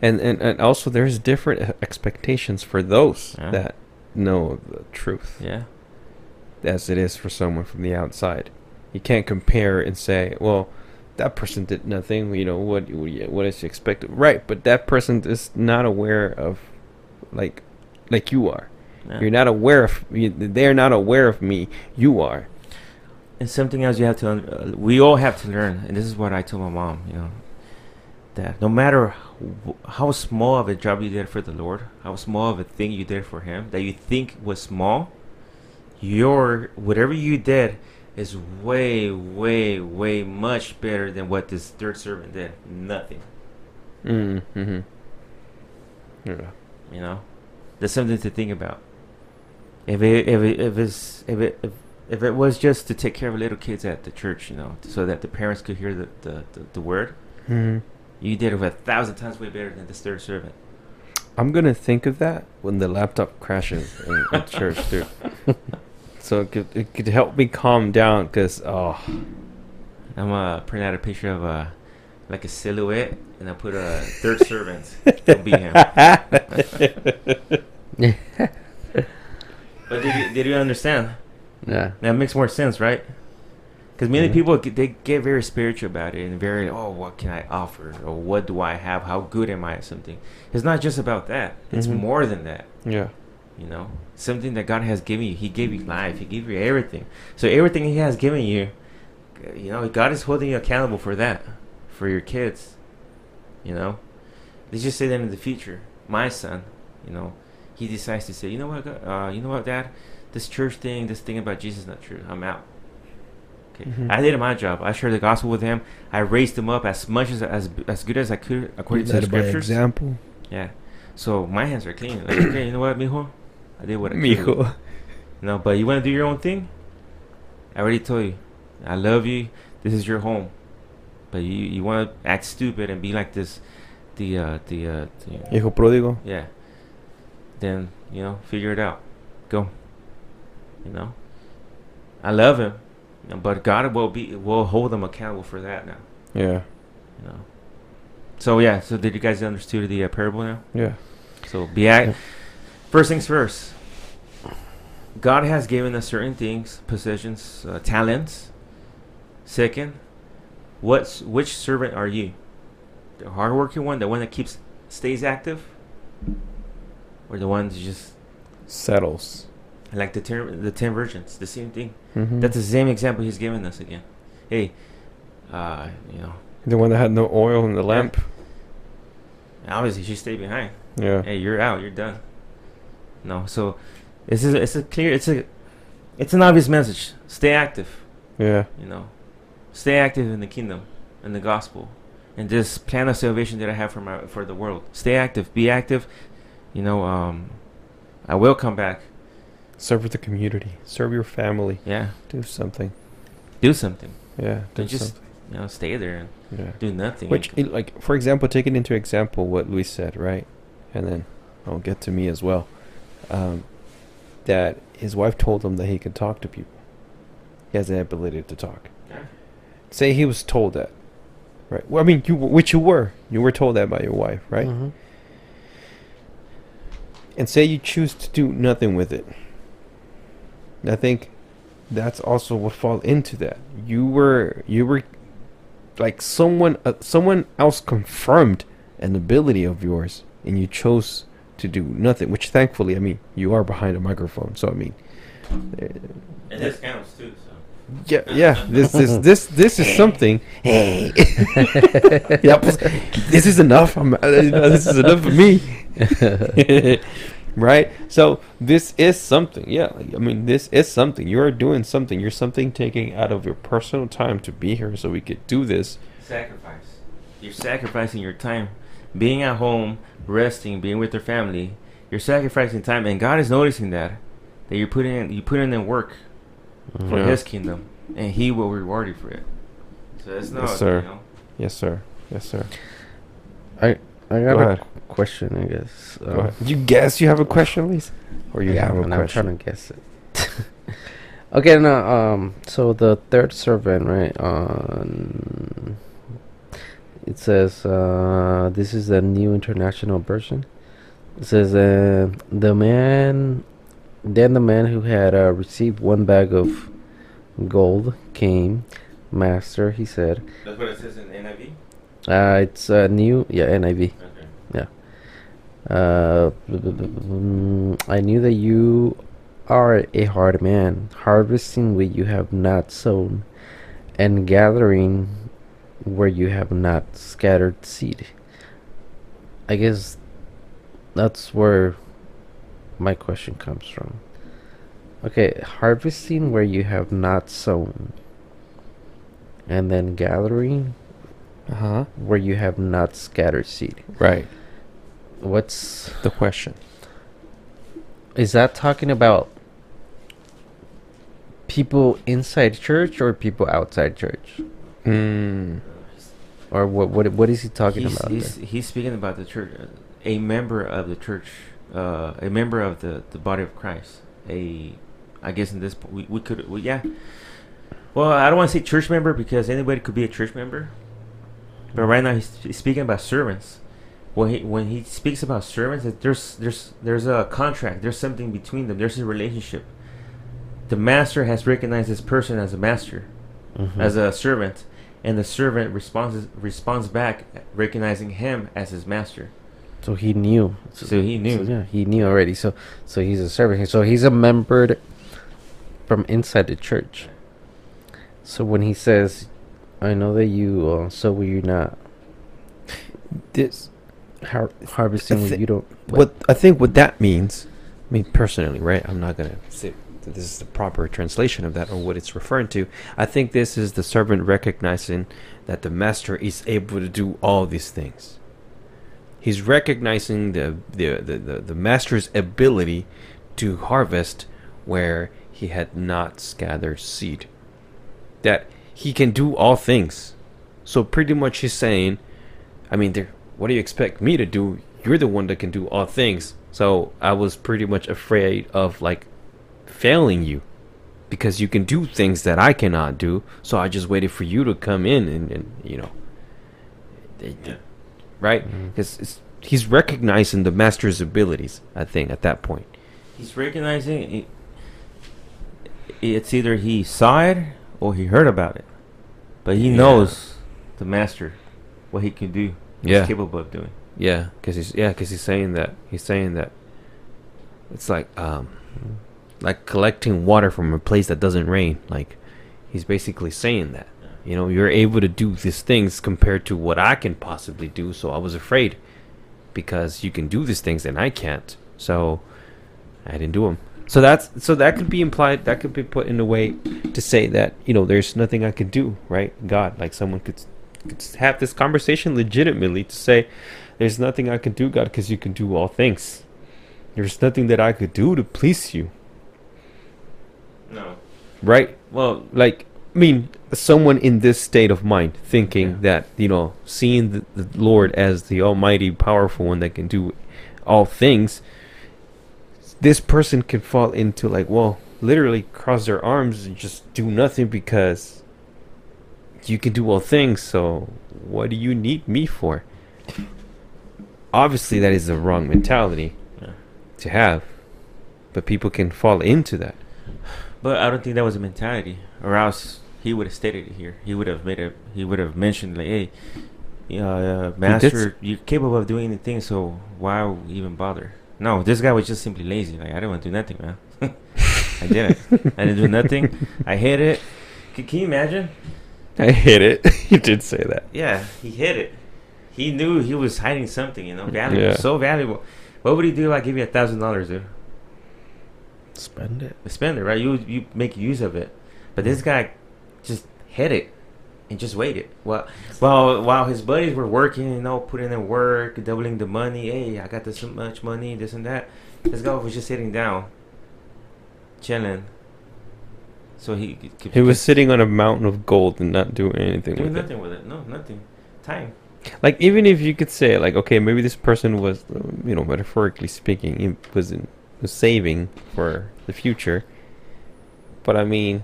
and, and and also, there's different expectations for those
Yeah.
that know the truth,
Yeah.
as it is for someone from the outside. You can't compare and say, "Well, that person did nothing." You know what? What, what is expected? Right, but that person is not aware of, like, like you are.
Yeah.
You're not aware of. You, they're not aware of me. You are.
And something else you have to, uh, we all have to learn, and this is what I told my mom, you know, that no matter w- how small of a job you did for the Lord, how small of a thing you did for Him that you think was small, your whatever you did is way, way, way much better than what this third servant did. Nothing,
Mm-hmm. Yeah.
you know. There's something to think about. If it, if it, if it's, if it, if, if it was just to take care of little kids at the church, you know, so that the parents could hear the, the, the, the word,
Mm-hmm.
You did it a thousand times way better than the third servant.
I'm gonna think of that when the laptop crashes in, in church, dude. So it could, it could help me calm down, cause oh,
I'm gonna print out a picture of a like a silhouette, and I put a third servant. Don't be him. But did you, did you understand?
yeah.
That makes more sense, right? Because many
Mhm.
people they get very spiritual about it and very oh what can I offer or what do I have? How good am I at something? It's not just about that. It's
Mhm.
more than that.
yeah,
You know, something that God has given you. He gave you life. He gave you everything. So everything He has given you, you know, God is holding you accountable for that, for your kids. You know, let's just say that in the future, my son, you know, he decides to say, you know what, uh, you know what, Dad, this church thing, this thing about Jesus is not true. I'm out. Okay,
Mhm.
I did my job. I shared the gospel with him. I raised him up as much as as as good as I could according to the
by
scriptures.
example,
Yeah. So my hands are clean. Like, okay, you know what, mijo? I did what I could.
mijo.
Know, but you want to do your own thing? I already told you. I love you. This is your home. But you you want to act stupid and be like this, the uh the uh the,
Hijo pródigo.
yeah. Then you know, figure it out. Go. You know. I love him, but God will be will hold him accountable for that now.
Yeah,
You know. So yeah. So did you guys understand the uh, parable now?
yeah.
So be act. First things first. God has given us certain things, possessions, uh, talents. Second, what's which servant are you? The hardworking one, the one that keeps stays active, or the ones just
Settles.
like the ten, the ten virgins, the same thing.
Mm-hmm.
That's the same example he's given us again. Hey, uh, you know,
the one that had no oil in the lamp.
obviously she stayed behind.
Yeah.
hey, you're out, you're done. No, so it's a, it's a clear, it's a, it's an obvious message. Stay active,
Yeah.
you know, stay active in the kingdom, in the gospel, and this plan of salvation that I have for my for the world. Stay active, be active. You know, um, I will come back.
Serve the community. Serve your family.
Yeah,
Do something.
do something.
Yeah. Do
Don't just
something.
you know stay there and
Yeah.
do nothing.
Which, it, like, for example, take it into example what Luis said, right? And then I'll get to me as well. Um, that his wife told him that he could talk to people. He has the ability to talk.
Okay.
Say he was told that, right? Well, I mean, you which you were, you were told that by your wife, right?
Mhm.
And say you choose to do nothing with it. I think that's also what fall into that. You were you were like someone uh, someone else confirmed an ability of yours and you chose to do nothing, which thankfully, I mean, you are behind a microphone, so I mean, uh,
and this counts too. So.
yeah, yeah. This is this this is something. Hey, yep. This is enough. I'm, uh, this is enough for me. right? So this is something. Yeah, like, I mean, this is something. You are doing something. You're something taking out of your personal time to be here, so we could do this.
Sacrifice. You're sacrificing your time, being at home, resting, being with your family. You're sacrificing time, and God is noticing that that you're putting in, you put in the work for
Yeah.
His kingdom, and He will reward you for it. So it's not,
sir.
you know.
Yes, sir. Yes, sir.
I I got
Go
a
ahead.
question. I guess.
Go. You guess you have a question, Lise? Or you
yeah,
have a
and I'm trying to guess it. okay, no. Um, so the third servant, right? On it says uh, this is the new international version. It says uh, the man, then the man who had uh, received one bag of gold came, master. He said,
That's what it says in NIV.
uh, "It's a new, yeah, NIV."
Okay.
Uh, mm, I knew that you are a hard man, harvesting where you have not sown, and gathering where you have not scattered seed. I guess that's where my question comes from. Okay, harvesting where you have not sown, and then gathering
Uh huh.
where you have not scattered seed.
Right.
What's
The question.
Is that talking about people inside church or people outside church?
Mm.
Or what what what is he talking
he's,
about?
He's, he's speaking about the church, a member of the church, uh, a member of the, the body of Christ. A, I guess in this we, we could we, yeah. Well, I don't want to say church member because anybody could be a church member. But right now he's, he's speaking about servants. When he when he speaks about servants, there's there's there's a contract. There's something between them. There's a relationship. The master has recognized this person as a master
Mhm.
as a servant, and the servant responds responds back, recognizing him as his master.
So he knew.
So he knew.
So, yeah, he knew already. So so he's a servant. So he's a member from inside the church. So when he says, "I know that you uh, so will you not
This
har- harvesting where
thi-
you don't."
what I think what that means. I mean, personally, right? I'm not gonna say that this is the proper translation of that or what it's referring to. I think this is the servant recognizing that the master is able to do all these things. He's recognizing the the, the, the, the master's ability to harvest where he had not scattered seed. That he can do all things. So pretty much he's saying, I mean. What do you expect me to do? You're the one that can do all things. So I was pretty much afraid of like failing you because you can do things that I cannot do. So I just waited for you to come in and, and you know, they-
Yeah.
Right? Because he's recognizing the master's abilities. I think at that point.
He's recognizing it, it's either he saw it or he heard about it, but he
Yeah.
knows the master, what he can do, what
Yeah.
he's capable of doing.
Yeah, because he's yeah, because he's saying that he's saying that it's like um like collecting water from a place that doesn't rain. Like he's basically saying that you know you're able to do these things compared to what I can possibly do. So I was afraid because you can do these things and I can't. So I didn't do them. So that's so that could be implied. That could be put in a way to say that you know there's nothing I could do. Right? God, like someone could could have this conversation legitimately to say there's nothing I can do, God, because you can do all things. There's nothing that I could do to please you,
No.
right?
Well,
Like, I mean, someone in this state of mind, thinking
Yeah.
that you know, seeing the, the Lord as the Almighty, powerful one that can do all things, this person can fall into like, well, literally cross their arms and just do nothing because you can do all things. So, what do you need me for? Obviously, that is the wrong mentality
Yeah.
to have, but people can fall into that.
But I don't think that was a mentality, or else he would have stated it here. He would have made a. He would have mentioned like, "Hey, uh, master, you're capable of doing anything, so why even bother?" No, this guy was just simply lazy. Like, I didn't want to do nothing, man. I didn't. I didn't do nothing. I hit it. C- can you imagine?
I hit it. you did say that.
Yeah, he hit it. He knew he was hiding something, you know, valuable,
Yeah.
so valuable. What would he do if I give you a thousand dollars, dude?
Spend it.
Spend it, right? You you make use of it. But this guy just hid it and just waited. Well, while while his buddies were working, you know, putting in work, doubling the money. Hey, I got this much money, this and that. This guy was just sitting down, chilling. So he
He was sitting on a mountain of gold and not doing anything
doing
with it.
nothing with it. No, nothing. Time.
Like even if you could say like, okay, maybe this person was, you know, metaphorically speaking, he was in, was saving for the future. But I mean,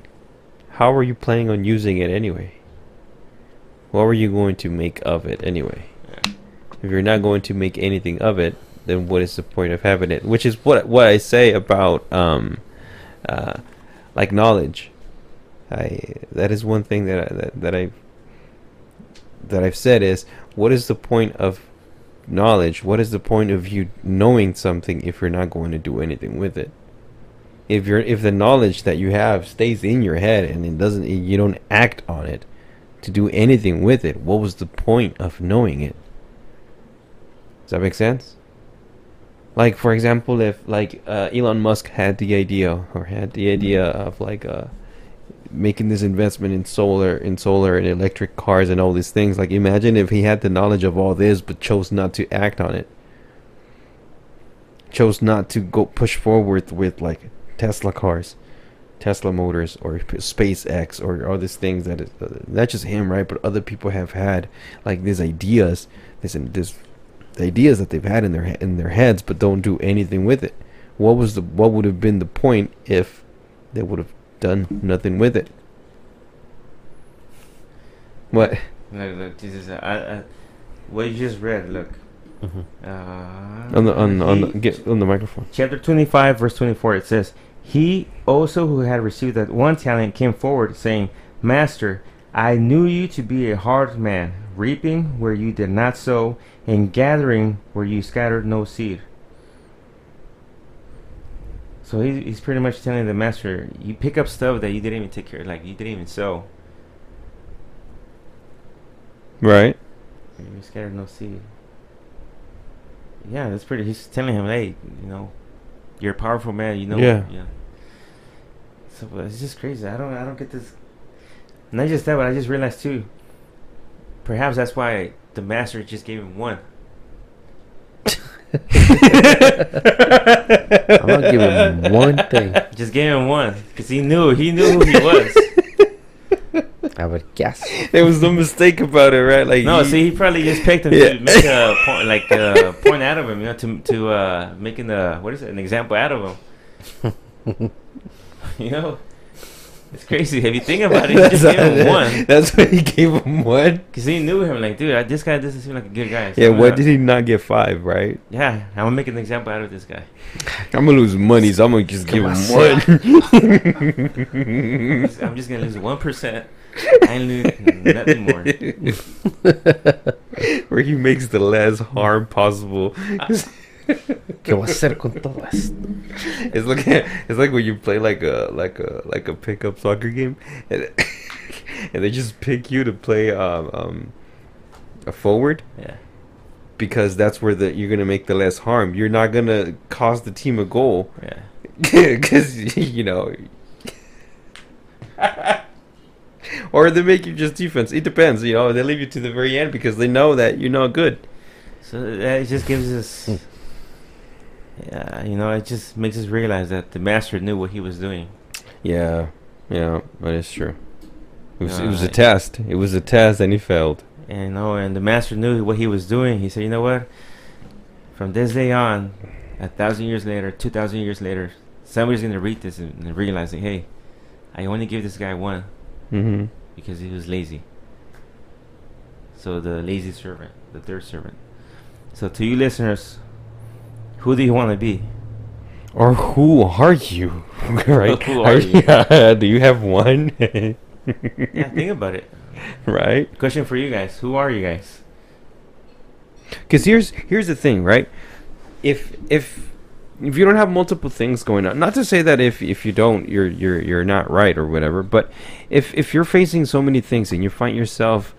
how are you planning on using it anyway? What were you going to make of it anyway?
Yeah.
If you're not going to make anything of it, then what is the point of having it? Which is what what I say about um, uh, like knowledge. I that is one thing that I, that, that I that I've said is what is the point of knowledge? What is the point of you knowing something if you're not going to do anything with it? If you're if the knowledge that you have stays in your head and it doesn't you don't act on it to do anything with it, what was the point of knowing it? Does that make sense? Like for example, if like uh, Elon Musk had the idea or had the idea of like uh, making this investment in solar, in solar and electric cars and all these things. Like imagine if he had the knowledge of all this but chose not to act on it. Chose not to go push forward with like Tesla cars, Tesla motors, or SpaceX, or all these things that is uh, not just him, right? But other people have had like these ideas, this this ideas that they've had in their in their heads, but don't do anything with it. What was the what would have been the point if they would have done nothing with it? What?
Look, look, this is I, I, what you just read. Look,
Mhm.
uh,
On the on on the, get on the microphone.
chapter twenty-five, verse twenty-four. It says, "He also who had received that one talent came forward, saying, Master, I knew you to be a hard man, reaping where you did not sow, and gathering where you scattered no seed." So he, he's pretty much telling the master, you pick up stuff that you didn't even take care of, like you didn't even sow.
Right.
You scattered no seed. Yeah, that's pretty. He's telling him, hey, you know, you're a powerful man. You know.
Yeah.
Yeah. So it's just crazy. I don't. I don't get this. Not just that, but I just realized too. Perhaps that's why the master just gave him one.
I'm gonna give him one thing.
Just gave him one because he knew. He knew who he was.
I would guess.
There was no mistake about it, right? Like
no,
he-
see, he probably just picked him
Yeah.
to make a point, like uh, point out of him, you know, to to uh, making the what is it, an example out of him. you know, it's crazy. If you think about it, he just gave him one
That's why he gave him one.
because he knew him. Like, dude, I, this guy doesn't seem like a good guy. So
Yeah,
I'm
why
uh,
did he not get five? Right?
Yeah, I'm gonna make an example out of this guy.
I'm gonna lose money, so I'm gonna just give him one.
I'm just gonna lose one percent. I ain't lose nothing more.
Where he makes the less harm possible.
¿Qué voy a hacer con todo esto?
It's like it's like when you play like a like a like a pickup soccer game, and, and they just pick you to play um, um a forward
Yeah,
because that's where the you're gonna make the less harm. You're not gonna cause the team a goal
yeah.
because you know. or they make you just defense. It depends, you know. They leave you to the very end because they know that you're not good.
So that just gives us, yeah, you know, it just makes us realize that the master knew what he was doing.
Yeah, yeah, that is true. It was, it was a test. It was a test, and he failed.
And you know, and the master knew what he was doing. He said, you know what? From this day on, a thousand years later, two thousand years later, somebody's gonna read this and, and realize, like, hey, I only give this guy one
Mm-hmm.
because he was lazy. So the lazy servant, the third servant. So to you listeners, who do you want to be?
Or who are you? right?
Who are you?
Yeah, do you have one?
Yeah, think about it.
right?
Question for you guys: Who are you guys?
Because here's here's the thing, right? If if if you don't have multiple things going on, not to say that if if you don't, you're you're you're not right or whatever, but if if you're facing so many things and you find yourself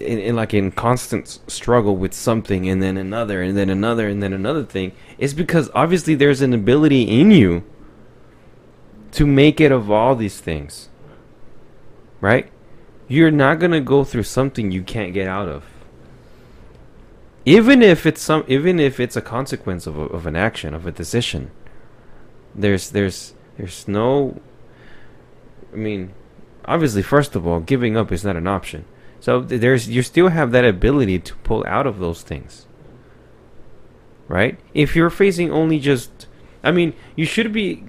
in, in like in constant struggle with something and then another and then another and then another thing it's because obviously there's an ability in you to make it of all these things right? You're not going to go through something you can't get out of. Even if it's some even if it's a consequence of, a, of an action of a decision there's there's there's no i mean obviously first of all giving up is not an option so there's you still have that ability to pull out of those things. Right? If you're facing only just i mean you should be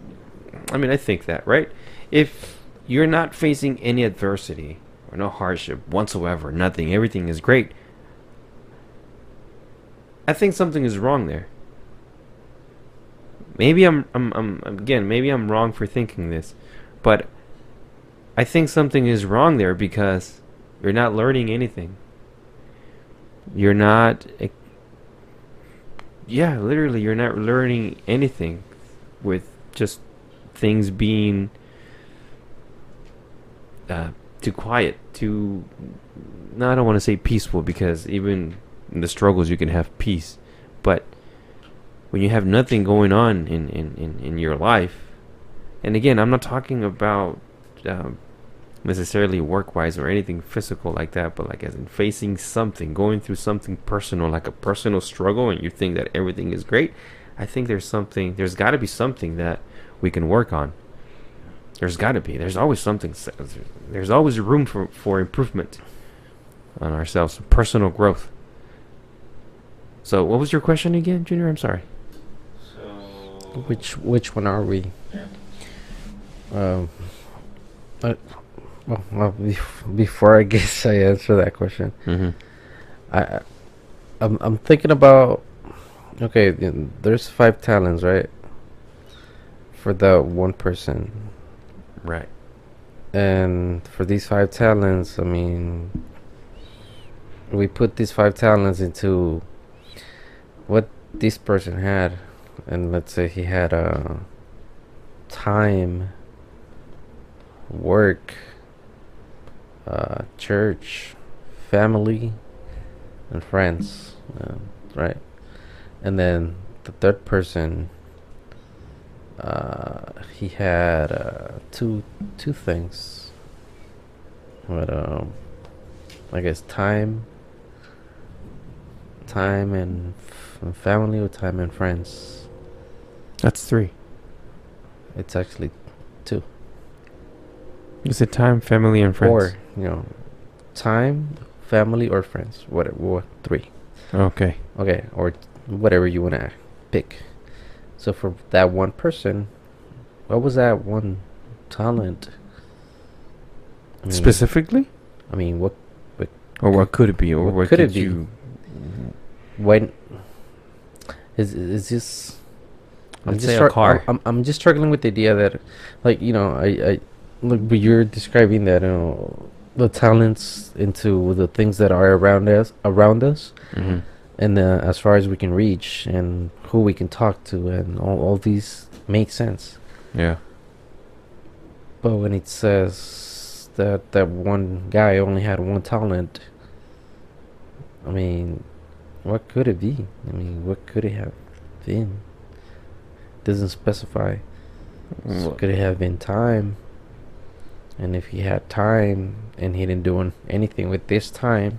i mean i think that right? If you're not facing any adversity or no hardship whatsoever nothing everything is great. I think something is wrong there. Maybe i'm i'm, I'm again maybe i'm wrong for thinking this but i think something is wrong there because you're not learning anything. You're not yeah literally you're not learning anything with just things being uh, too quiet too no i don't want to say peaceful because even in the struggles you can have peace but when you have nothing going on in, in, in, in your life and again i'm not talking about um, necessarily work wise or anything physical like that, but like as in facing something, going through something personal, like a personal struggle, and you think that everything is great, I think there's something, there's got to be something that we can work on. There's got to be. There's always something, there's always room for, for improvement on ourselves, personal growth. So, what was your question again, Junior? I'm sorry.
Which which one are we? Um, uh, well, well bef- before I guess I answer that question,
Mm-hmm.
I, I'm I'm thinking about okay. There's five talents, right? For the one person,
Right.
and for these five talents, I mean, we put these five talents into what this person had, and let's say he had a time, work, uh, church, family, and friends, uh, right? And then the third person, uh, he had uh, two two things, but um, I guess time, time and, family, or time and friends.
That's three.
It's actually two.
Is it time, family, and friends?
Or you know, time, family, or friends. What? What? Three.
Okay.
Okay, or whatever you want to pick. So for that one person, what was that one talent? I mean,
Specifically?
I mean, what?
Or what could it be? Or
What
what,
could
could
it be?
you
When is is this?
Let's
just
say a car.
I'm, I'm just struggling with the idea that, like you know, I I look, but you're describing that you know the talents into the things that are around us around us,
hmm
and uh, as far as we can reach and who we can talk to and all, all these make sense.
Yeah.
but when it says that that one guy only had one talent i mean what could it be? I mean what could it have been? Doesn't specify. So could it have been time and if he had time and he didn't do anything with this time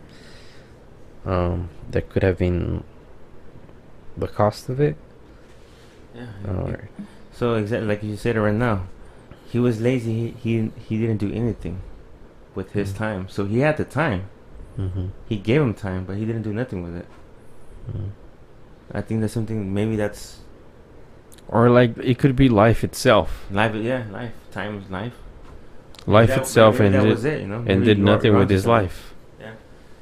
um that could have been the cost of it
Yeah.
or
So exactly like you said it right now, he was lazy. He he, he didn't do anything with his
Mm.
time. So he had the time.
mm-hmm.
He gave him time, but he didn't do nothing with it.
Mm-hmm.
I think that's something. Maybe that's
or like it could be life itself.
life. Yeah, life. Time is life.
Life
That-
itself and
that
did,
it. You know,
and did nothing with his life.
Yeah.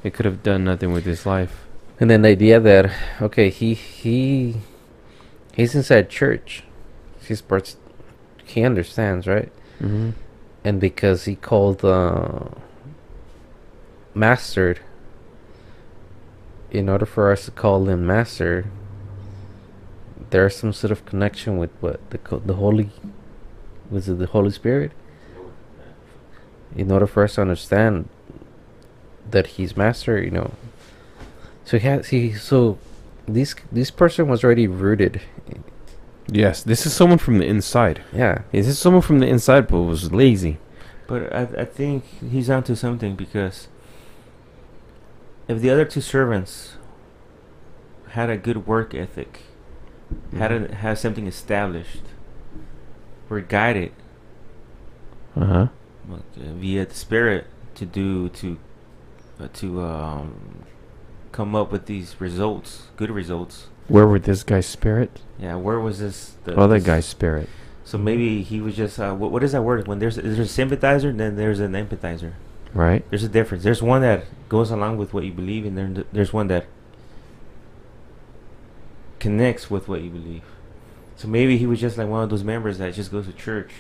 It could have done nothing with his life.
and then the idea that okay he he he's inside church he's part he understands right
Mm-hmm.
and because he called uh mastered in order for us to call him master there's some sort of connection with what the co- the holy was it the holy spirit in order for us to understand that he's master, you know. So he has he so this this person was already rooted.
Yes, this is someone from the inside.
Yeah.
This is someone from the inside, but was lazy.
But I, I think he's onto something because if the other two servants had a good work ethic, had a, had something established, were guided
Uh huh.
Like, via the spirit to do to uh, to um, come up with these results, good results.
Where were this guy's spirit?
Yeah, where was this? The,
Other
this-
guy's spirit.
So maybe he was just uh, what, what is that word? When there's there's a sympathizer, then there's an empathizer.
Right.
There's a difference. There's one that goes along with what you believe, and then there's one that connects with what you believe. So maybe he was just like one of those members that just goes to church,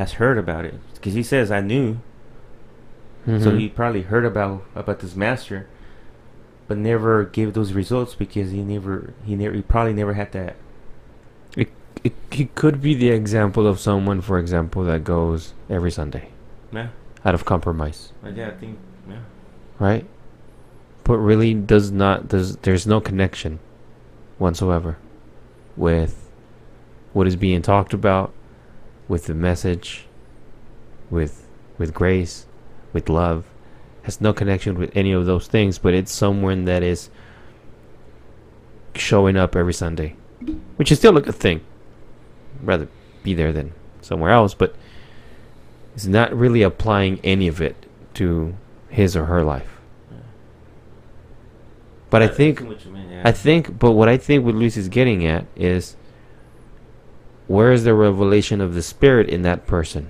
has heard about it, because he says I knew. So
Mhm.
he probably heard about about this master, but never gave those results because he never he never he probably never had that.
it, it he could be the example of someone, for example, that goes every Sunday
Yeah,
out of compromise,
yeah, I think yeah.
right? But really does not does there's no connection whatsoever with what is being talked about, with the message, with with grace, with love. Has no connection with any of those things, but it's someone that is showing up every Sunday, which is still a good thing. Rather be there than somewhere else, but is not really applying any of it to his or her life. But I think
you mean, yeah.
I think, but what I think what Luis is getting at is where is the revelation of the Spirit in that person?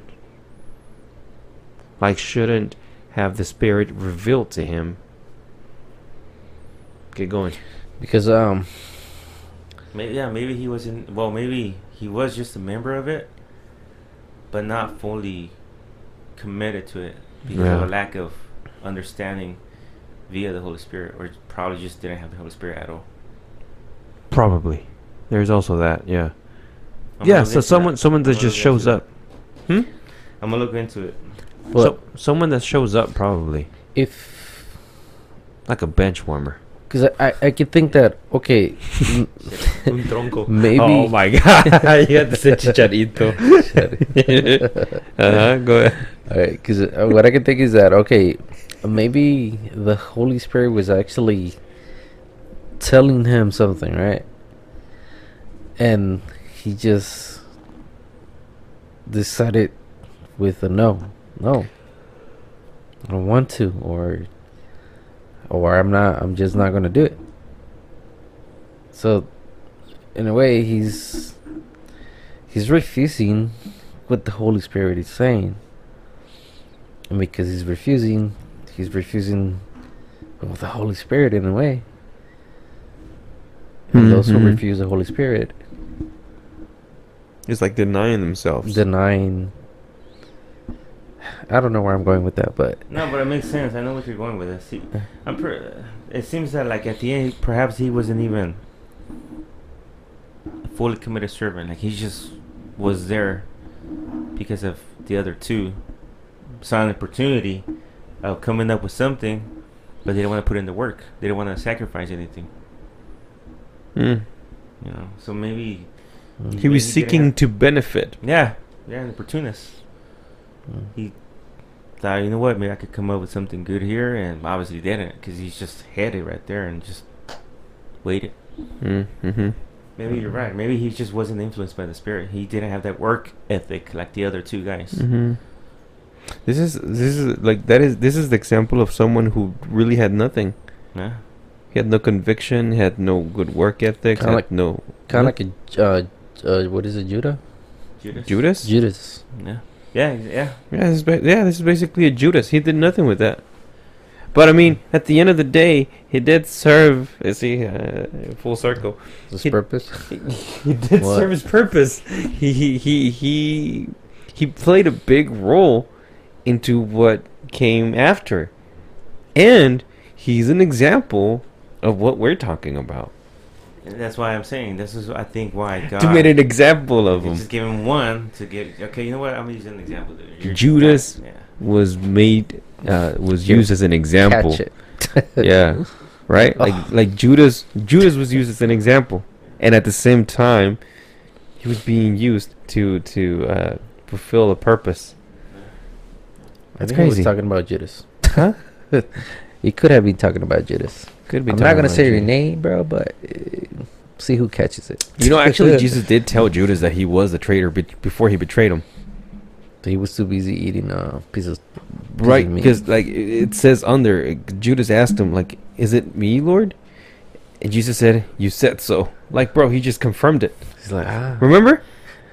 Like, shouldn't have the Spirit revealed to him? Get going.
Because um
Maybe, yeah, maybe he wasn't. Well, maybe he was just a member of it, but not fully committed to it because of a lack of understanding via the Holy Spirit, or probably just didn't have the Holy Spirit at all.
Probably. There's also that, yeah.
I'm
yeah, so someone
that.
someone that
I'm
just shows up. Hmm?
I'm gonna look into it.
but
so, someone that shows up probably.
if
Like a bench warmer.
because I, I I could think that okay
Un tronco.
maybe
Oh my god. you had to say chicharito. uh-huh, go ahead.
Alright, because uh, what I can think is that okay, maybe the Holy Spirit was actually telling him something, right? And he just decided with a no, no, I don't want to, or or I'm not, I'm just not gonna do it. So, in a way, he's he's refusing what the Holy Spirit is saying. And because he's refusing, he's refusing well, the Holy Spirit in a way. And those who
Mhm.
refuse the Holy Spirit,
It's like denying themselves.
denying. I don't know where I'm going with that, but
No, but it makes sense. I know what you're going with this. See, I'm per- it seems that like at the end, perhaps he wasn't even a fully committed servant. Like he just was there because of the other two saw an opportunity of coming up with something, but they didn't want to put in the work. They didn't want to sacrifice anything.
Mm.
You know, so maybe
He was
Maybe he didn't
seeking to benefit.
yeah, yeah, an opportunist.
mm.
He thought, you know what, maybe I could come up with something good here, and obviously didn't because he's just headed right there and just waited.
Mm, hmm
Maybe you're right. Maybe he just wasn't influenced by the spirit. He didn't have that work ethic like the other two guys.
hmm This is this is like that is this is the example of someone who really had nothing.
Yeah.
He had no conviction. Had no good work ethic.
Kinda like-
no
kind of like a uh, uh, what is it, Judah?
Judas.
Judas.
Judas.
Yeah. Yeah. Yeah.
Yeah, this is ba- yeah, this is basically a Judas. He did nothing with that. But I mean, at the end of the day, he did serve. Is he uh, full circle?
His
He-
purpose.
he did
What?
serve his purpose. He he he he he played a big role into what came after, and he's an example of what we're talking about.
And that's why I'm saying this is I think why God
To made an example of him.
just give him one to get okay. You know what? I'm gonna use an example. You're-
Judas
Yeah.
Was made uh, was used as an example.
Catch it.
Yeah. Right? Like like Judas Judas was used as an example. And at the same time he was being used to to uh, fulfill a purpose.
I
That's
think he was
crazy.
talking about Judas.
Huh?
He could have been talking about Judas.
Could be
I'm not gonna
about
say your name, bro, but uh, see who catches it.
You know, actually, Jesus did tell Judas that he was the traitor be- before he betrayed him.
He was too busy eating uh, pieces.
Right, because like it it says under uh, Judas asked him like, "Is it me, Lord?" And Jesus said, "You said so." Like, bro, he just confirmed it.
He's like, ah.
Remember?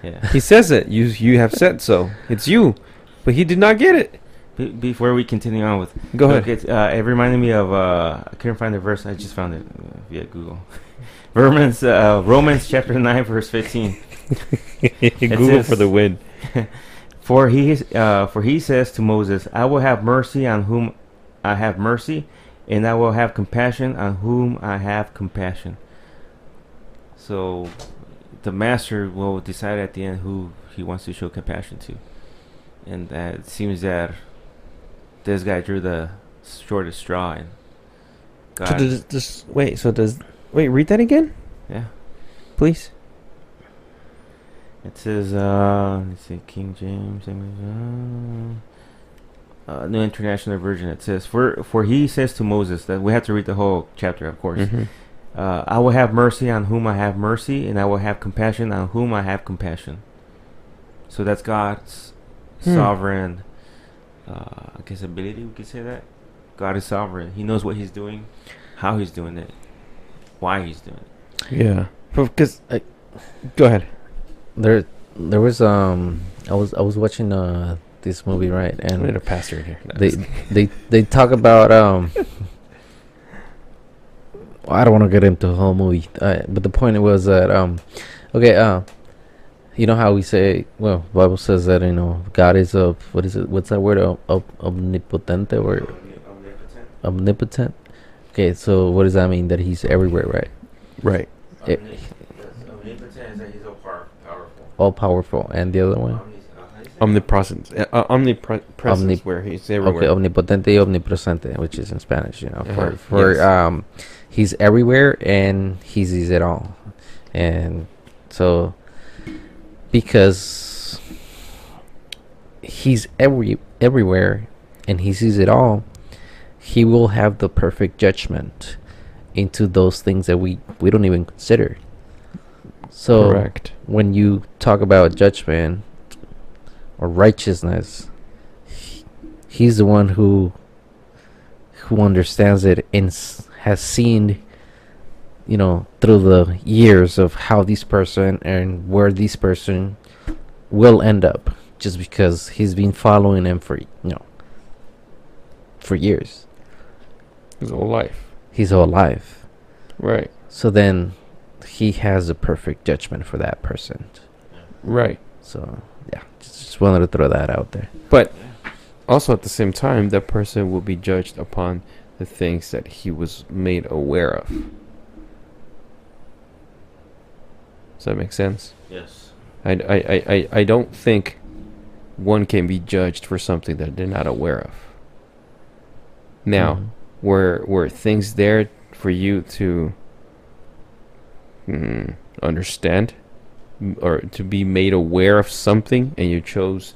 Yeah.
He says it. You you have said so. It's you, but he did not get it.
Be- before we continue on with,
Go
Look,
ahead.
uh, it reminded me of uh, I couldn't find the verse. I just found it uh, via Google. Romans, uh, Romans chapter nine, verse fifteen.
Google
says-
for the win.
For he uh, for he says to Moses, "I will have mercy on whom I have mercy, and I will have compassion on whom I have compassion." So, the master will decide at the end who he wants to show compassion to, and that it seems that this guy drew the shortest straw. And
So
God,
does wait? So does wait? Read that again,
yeah.
please.
It says, uh, let's see, King James, English, uh, uh, New International Version. It says, for for he says to Moses that we have to read the whole chapter, of course.
Mhm.
Uh, I will have mercy on whom I have mercy, and I will have compassion on whom I have compassion. So that's God's
Hmm.
sovereign, uh, I guess, ability. We could say that God is sovereign. He knows what He's doing, how He's doing it, why He's doing it.
Yeah, because
I-
go ahead.
there, there was um, I was I was watching uh this movie right,
and we need a pastor in here. No,
they they they talk about um. I don't want to get into the whole movie, uh, but the point was that um, okay, uh, you know how we say, well, Bible says that you know God is a what is it? What's that word? Om- omnipotent or omnipotent? Okay, so what does that mean? That He's everywhere, right?
right.
It-
Omnipotent is that He's all power- powerful.
All powerful, and the other one.
Omnipresence. Uh, uh, omnipresence,
Omni-
where he's everywhere.
Okay, omnipotente y omnipresente, which is in Spanish, you know,
Uh-huh,
for for
yes.
um, he's everywhere and he sees it all, and so because he's every everywhere and he sees it all, he will have the perfect judgment into those things that we we don't even consider. So
Correct.
when you talk about judgment or righteousness, he's the one who who understands it and has seen you know through the years of how this person and where this person will end up just because he's been following him for you know for years
His whole life.
his whole life
Right.
so then he has a perfect judgment for that person
Right.
So yeah, just, just wanted to throw that out there.
But also at the same time, that person will be judged upon the things that he was made aware of. Does that make sense?
Yes.
I, I, I, I, I don't think one can be judged for something that they're not aware of. Now,
Mhm.
were were things there for you to mm, understand or to be made aware of something and you chose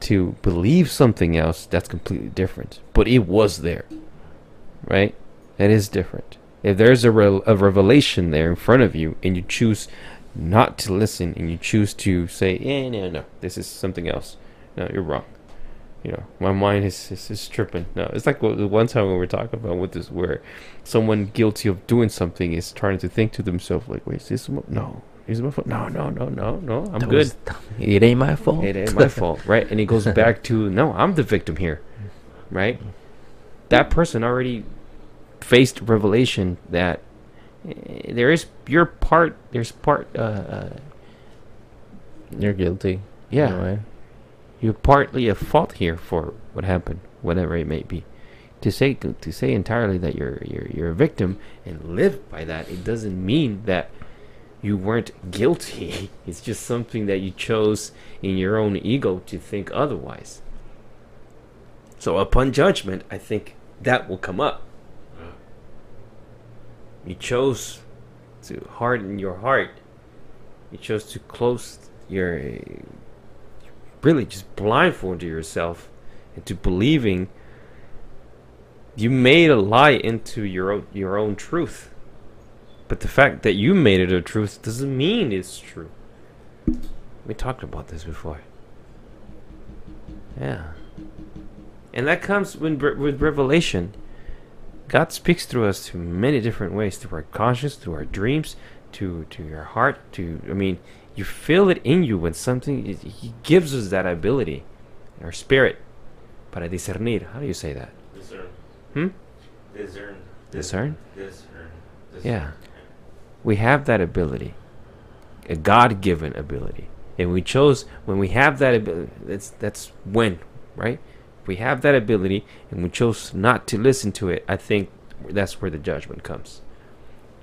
to believe something else that's completely different but it was there right that is different if there's a, re- a revelation there in front of you and you choose not to listen and you choose to say eh, no no this is something else. No you're wrong. You know my mind is, is, is tripping. No it's like what, the one time we were talking about with this where someone guilty of doing something is trying to think to themselves like wait is this mo- no is it my fault? No no no no no i'm
That
good.
it ain't my fault.
it ain't my fault right? And it goes back to no i'm the victim here right? That person already faced revelation that eh, there is your part there's part uh, uh
You're guilty.
yeah
in a way.
you're partly at fault here for what happened, whatever it may be. to say to say entirely that you're you're you're a victim and live by that, it doesn't mean that you weren't guilty. It's just something that you chose in your own ego to think otherwise. So upon judgment, I think that will come up. You chose to harden your heart. You chose to close your really just blindfold yourself into believing you made a lie into your own, your own truth. But the fact that you made it a truth doesn't mean it's true. We talked about this before. Yeah. And that comes when, with revelation. God speaks through us to many different ways through our conscience, through our dreams, to to your heart, to I mean, you feel it in you when something he gives us that ability. Our spirit para discernir. How do you say that?
Discern.
Hmm?
Discern.
Discern?
Discern.
Yeah. We have that ability. A God-given ability. And we chose when we have that ability that's that's when, right? We have that ability and we chose not to listen to it, I think that's where the judgment comes.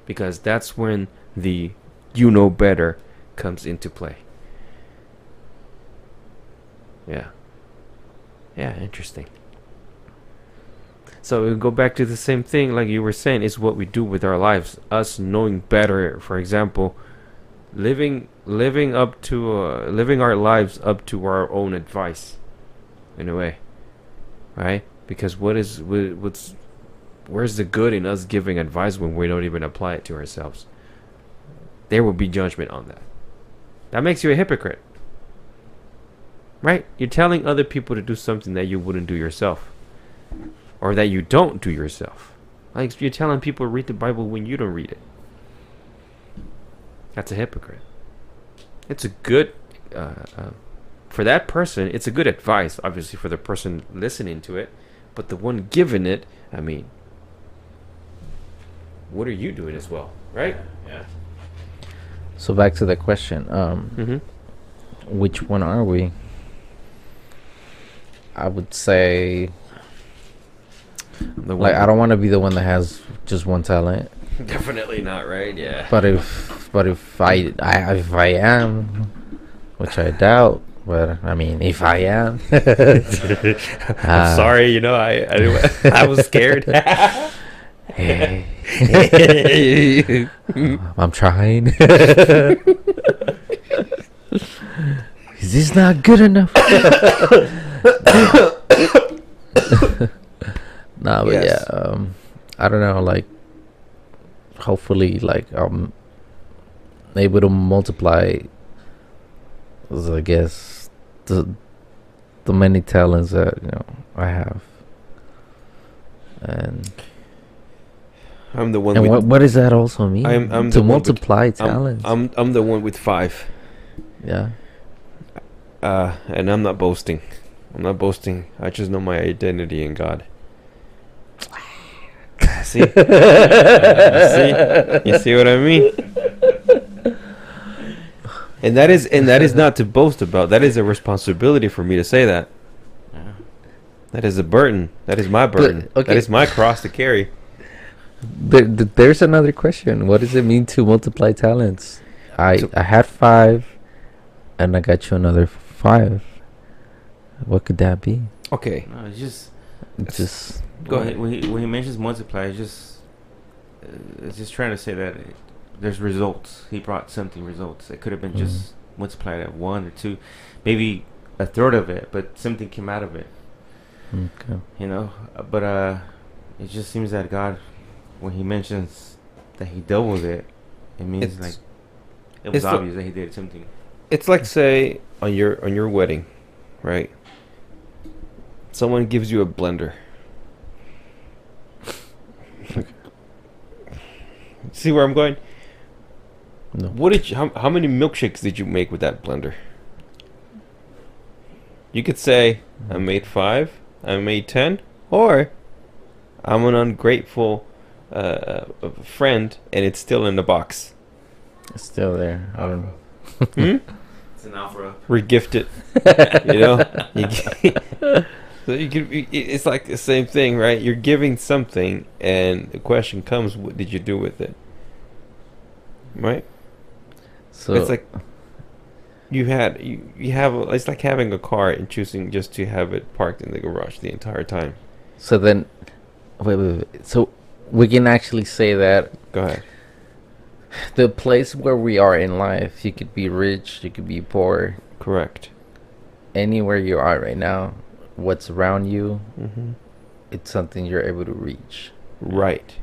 Because that's when the you know better comes into play. Yeah. Yeah, interesting. So we go back to the same thing, like you were saying, is what we do with our lives. Us knowing better, for example, living living up to uh, living our lives up to our own advice, in a way, right? Because what is what's where's the good in us giving advice when we don't even apply it to ourselves? There will be judgment on that. That makes you a hypocrite. Right? You're telling other people to do something that you wouldn't do yourself. Or that you don't do yourself. Like you're telling people to read the Bible when you don't read it. That's a hypocrite. It's a good, uh, uh, for that person, it's a good advice, obviously, for the person listening to it. But the one giving it, I mean, what are you doing as well? Right?
Yeah.
So back to the question. Um,
Mm-hmm.
which one are we? I would say
The
like I don't want to be the one that has just one talent.
Definitely not, right? Yeah.
But if but if I, I if I am, which I doubt, but I mean if I am,
I'm sorry, you know, I I, I was scared.
hey, I'm trying. Is this not good enough? nah, but
Yes.
yeah, um, I don't know. Like, hopefully, like I'm able to multiply. I guess the the many talents that you know I have, and
I'm the one.
and
with,
what what does that also mean?
I'm- I'm
to
the one with-
multiply
I'm,
talents.
I'm I'm the one with five.
yeah.
Uh, and I'm not boasting. I'm not boasting. I just know my identity in God. see? see? You see what I mean? And that is and that is not to boast about. That is a responsibility for me to say that.
Yeah.
That is a burden. That is my burden. That
okay.
is my cross to carry.
There, there's another question. What does it mean to multiply talents? I
So-
I had five, and I got you another five. What could that be?
Okay.
No, it's just
It's just
Go
when,
ahead.
When he, when he mentions multiply, it's just uh, it's just trying to say that it, there's results. He brought something results. It could have been
Mhm.
just multiplied at one or two, maybe a third of it, but something came out of it.
okay.
You know, Uh, but uh, it just seems that God, when He mentions that He doubled it, it means
It's-
like it was obvious that He did something.
It's like say on your on your wedding, right? Someone gives you a blender. See where I'm going?
No.
What did you, how, how many milkshakes did you make with that blender? You could say I made 5, I made 10, or I'm an ungrateful uh, friend and it's still in the box.
It's still there. I don't know.
Hmm?
It's an alpha.
Regift it. you know, you So you could, it- it's like the same thing, right? You're giving something, and the question comes, what did you do with it? Right?
So
it's like you had you, you have it's like having a car and choosing just to have it parked in the garage the entire time.
so then, wait, wait, wait. So we can actually say that
Go ahead.
the place where we are in life, you could be rich, you could be poor,
Correct.
anywhere you are right now, what's around you,
Mm-hmm.
it's something you're able to reach.
Right.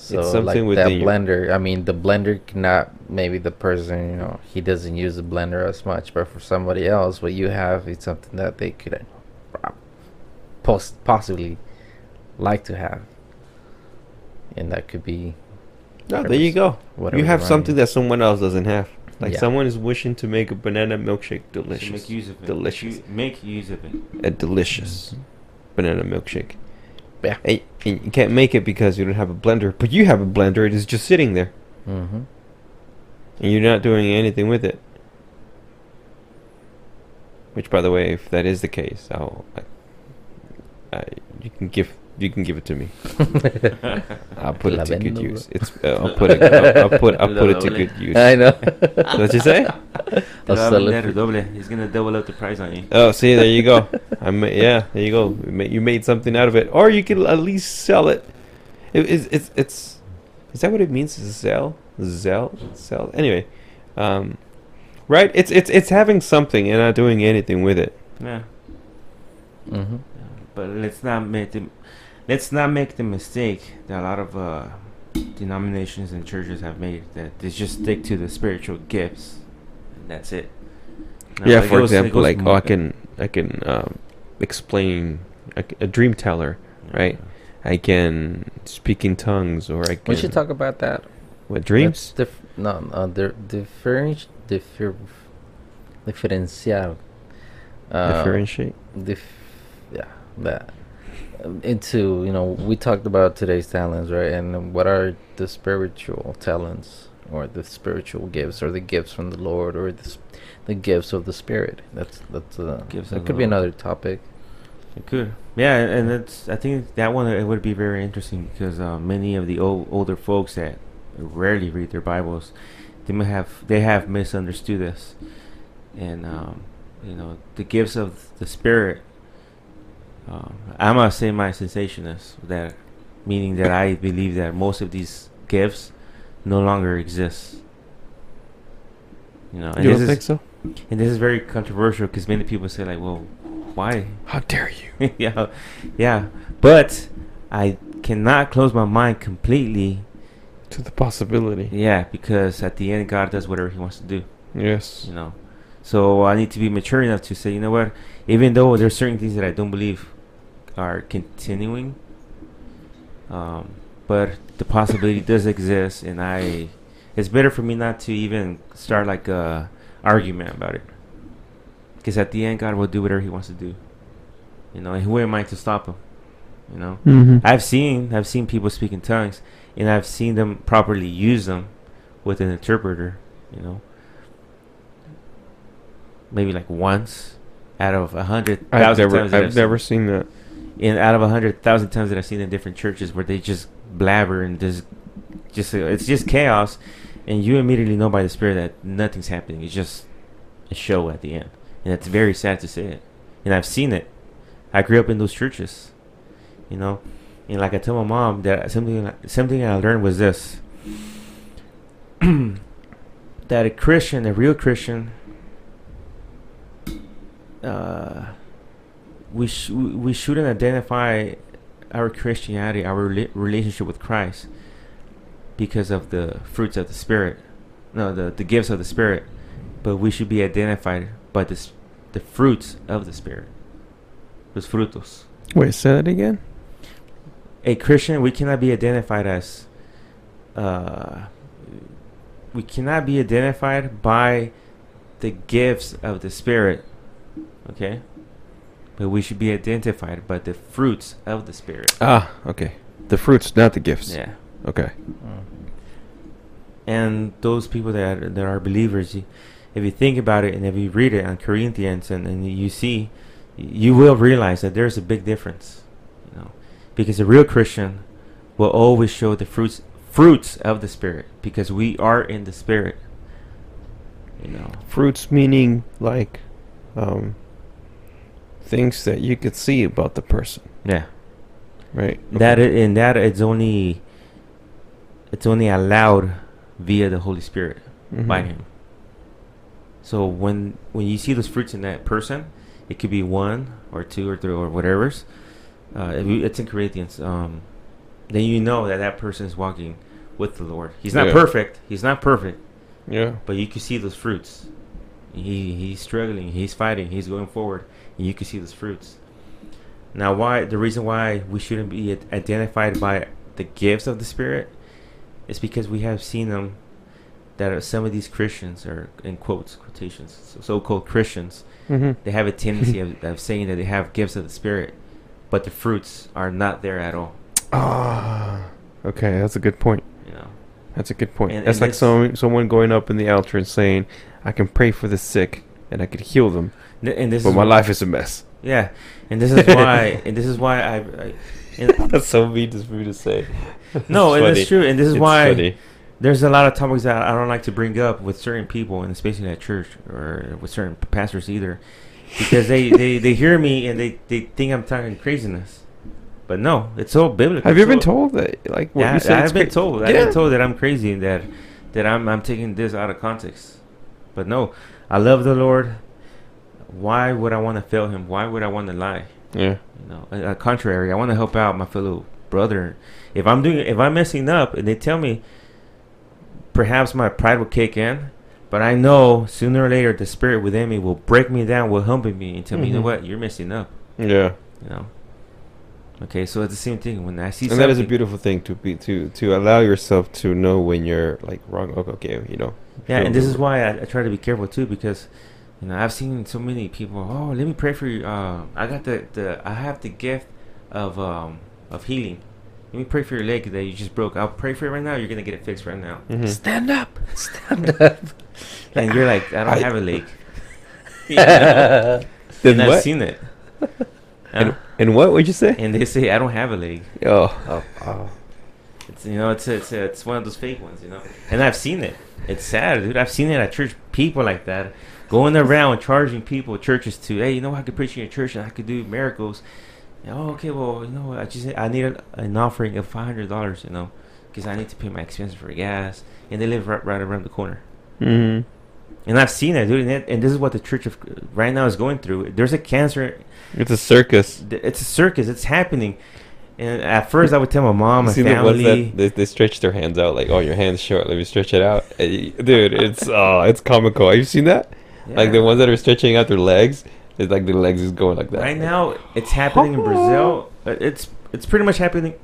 So
something
like that
within you.
blender, I mean, the blender cannot. Maybe the person, you know, he doesn't use the blender as much, but for somebody else, what you have is something that they could uh, poss- possibly like to have, and that could be
No, there you go.
whatever
You have something that someone else doesn't have. Like
Yeah.
someone is wishing to make a banana milkshake
So
delicious.
make use of it.
Delicious.
You- make use of it.
a delicious banana milkshake.
Yeah.
And, and you can't make it because you don't have a blender, but you have a blender. It is just sitting there,
Mm-hmm.
and you're not doing anything with it. Which, by the way, if that is the case, I'll, I, I, you can give you can give it to me. I'll put it to good use. It's uh, I'll put it I'll, I'll put I'll put it to good use.
I know.
What you say?
I'll
Te va a
sell it
vender. He's gonna double up the price on you.
Oh, see, there you go. I ma- yeah, there you go. You ma- You made something out of it, or you can at least sell it. it it's, it's it's is that what it means? to Sell, sell, sell. Anyway, um, right? It's it's it's having something and not doing anything with it.
Yeah.
Mm-hmm.
But let's not make the let's not make the mistake that a lot of uh, denominations and churches have made that they just stick to the spiritual gifts and that's it. No,
yeah,
it
for
goes- it
example, like oh, I can I can um, explain a, a dream teller, right? I can speak in tongues, or I can
We should talk about that.
what dreams.
Dif- no, no, the differenti- differ- differential. Uh,
Differentiate.
dif- yeah, that into you know we talked about today's talents, right? And what are the spiritual talents or the spiritual gifts or the gifts from the Lord or the the gifts of the Spirit? That's that's uh,
Gifts
that could be
Lord.
another topic.
It could. Yeah, and it's. I think that one it would be very interesting because uh, many of the old older folks that rarely read their Bibles, they may have they have misunderstood this, and um, you know the gifts of the Spirit. Um, I'm a semi-cessationist, that meaning that I believe that most of these gifts no longer exist. You know, and
You
this
don't
is
so?
and this is very controversial because many people say like, well, why?
How dare you?
yeah, yeah. But I cannot close my mind completely.
To the possibility.
Yeah, because at the end, God does whatever He wants to do.
Yes.
You know, so I need to be mature enough to say, you know what? Even though there's certain things that I don't believe are continuing, um, but the possibility does exist, and I, it's better for me not to even start like a argument about it. Because at the end, God will do whatever He wants to do. You know, and who am I to stop Him? You know.
Mm-hmm.
I've seen I've seen people speak in tongues, and I've seen them properly use them with an interpreter. You know, maybe like once out of a hundred
never,
times.
I've never seen that.
And out of a hundred thousand times that I've seen in different churches where they just blabber and just just it's just chaos, and you immediately know by the Spirit that nothing's happening. It's just a show at the end, and it's very sad to say it. And I've seen it. I grew up in those churches, you know, and like I tell my mom that something something I learned was this: that a Christian, a real Christian, uh, we sh- we shouldn't identify our Christianity, our rela- relationship with Christ, because of the fruits of the Spirit, no, the the gifts of the Spirit, but we should be identified by the the fruits of the Spirit, los frutos.
Wait, say that again.
A Christian, we cannot be identified as, uh, we cannot be identified by the gifts of the Spirit, okay? But we should be identified by the fruits of the Spirit.
Ah, okay. The fruits, not the gifts.
Yeah.
Okay.
Mm.
and those people that are, that are believers, you, if you think about it and if you read it on Corinthians and, and you see you will realize that there's a big difference, you know, because a real Christian will always show the fruits fruits of the spirit because we are in the spirit. You know,
Fruits meaning like um, things that you could see about the person,
yeah.
right?
That i- and that it's only it's only allowed via the Holy Spirit by
Mhm.
Him. So when when you see those fruits in that person, it could be one or two or three or whatever's. Uh, if it's in Corinthians. Um, then you know that that person is walking with the Lord. He's not
Yeah.
perfect. He's not perfect,
Yeah.
but you can see those fruits. He he's struggling. He's fighting. He's going forward, you can see those fruits. Now, why the reason why we shouldn't be identified by the gifts of the Spirit is because we have seen them that are, some of these Christians are in quotes quotations so- so-called Christians
Mm-hmm.
they have a tendency of, of saying that they have gifts of the Spirit, but the fruits are not there at all.
Ah. Okay, that's a good point.
You know,
That's a good point.
And-
that's
and
like someone someone going up in the altar and saying, "I can pray for the sick and I could heal them,
Th- and this
but my life is a mess."
Yeah, and this is why, and this is why I. I
that's so mean for me to say.
no, and it's true, and this is
It's
why
funny.
there's a lot of topics that I don't like to bring up with certain people, and especially at church or with certain pastors either, because they, they, they hear me and they, they think I'm talking craziness, but no, it's all biblical.
Have you
It's
been told that? Like what
Yeah,
you said?
I've been
cra-
told. I've been told that I'm crazy and that that I'm I'm taking this out of context. But no, I love the Lord. Why would I want to fail Him? Why would I want to lie?
Yeah.
You know, on on contrary, I want to help out my fellow brother. If I'm doing, if I'm messing up, and they tell me, perhaps my pride will kick in. But I know sooner or later the spirit within me will break me down, will humble me, and tell me, you know
Mhm.
what, you're messing up.
Yeah.
You know. Okay, so it's the same thing when I see.
and that is a beautiful thing to be to to allow yourself to know when you're like wrong. Okay, okay you know.
Yeah, and this is why I, I try to be careful too because you know I've seen so many people. Oh, let me pray for you. Uh, I got the, the I have the gift of um of healing. Let me pray for your leg that you just broke. I'll pray for it right now. You're gonna get it fixed right now.
Mhm.
Stand up. Stand up.
And you're like, I don't
I-
have a leg.
Then
and I've
what?
seen it.
And,
Uh,
and what would you say?
and they say I don't have a leg.
Oh.
oh, oh.
It's you know it's it's it's one of those fake ones, you know. And I've seen it. It's sad, dude. I've seen it at church. People like that going around charging people churches to, hey, you know, I could preach in your church and I could do miracles. And, oh, okay. Well, you know, I just I need an, an offering of five hundred dollars, you know, because I need to pay my expenses for gas, and they live right, right around the corner.
Mm-hmm.
And I've seen it, dude. And, it, and this is what the church of right now is going through. There's a cancer.
It's a circus.
It's a circus. It's happening. And at first, I would tell my mom, my
See
family.
that they, they stretch their hands out like, oh, your hand's short. Let me stretch it out, dude. It's oh, it's comical. Have you seen that? Like the ones that are stretching out their legs. It's like their legs is going like that.
Right now, it's happening in Brazil. Uh, It's it's pretty much happening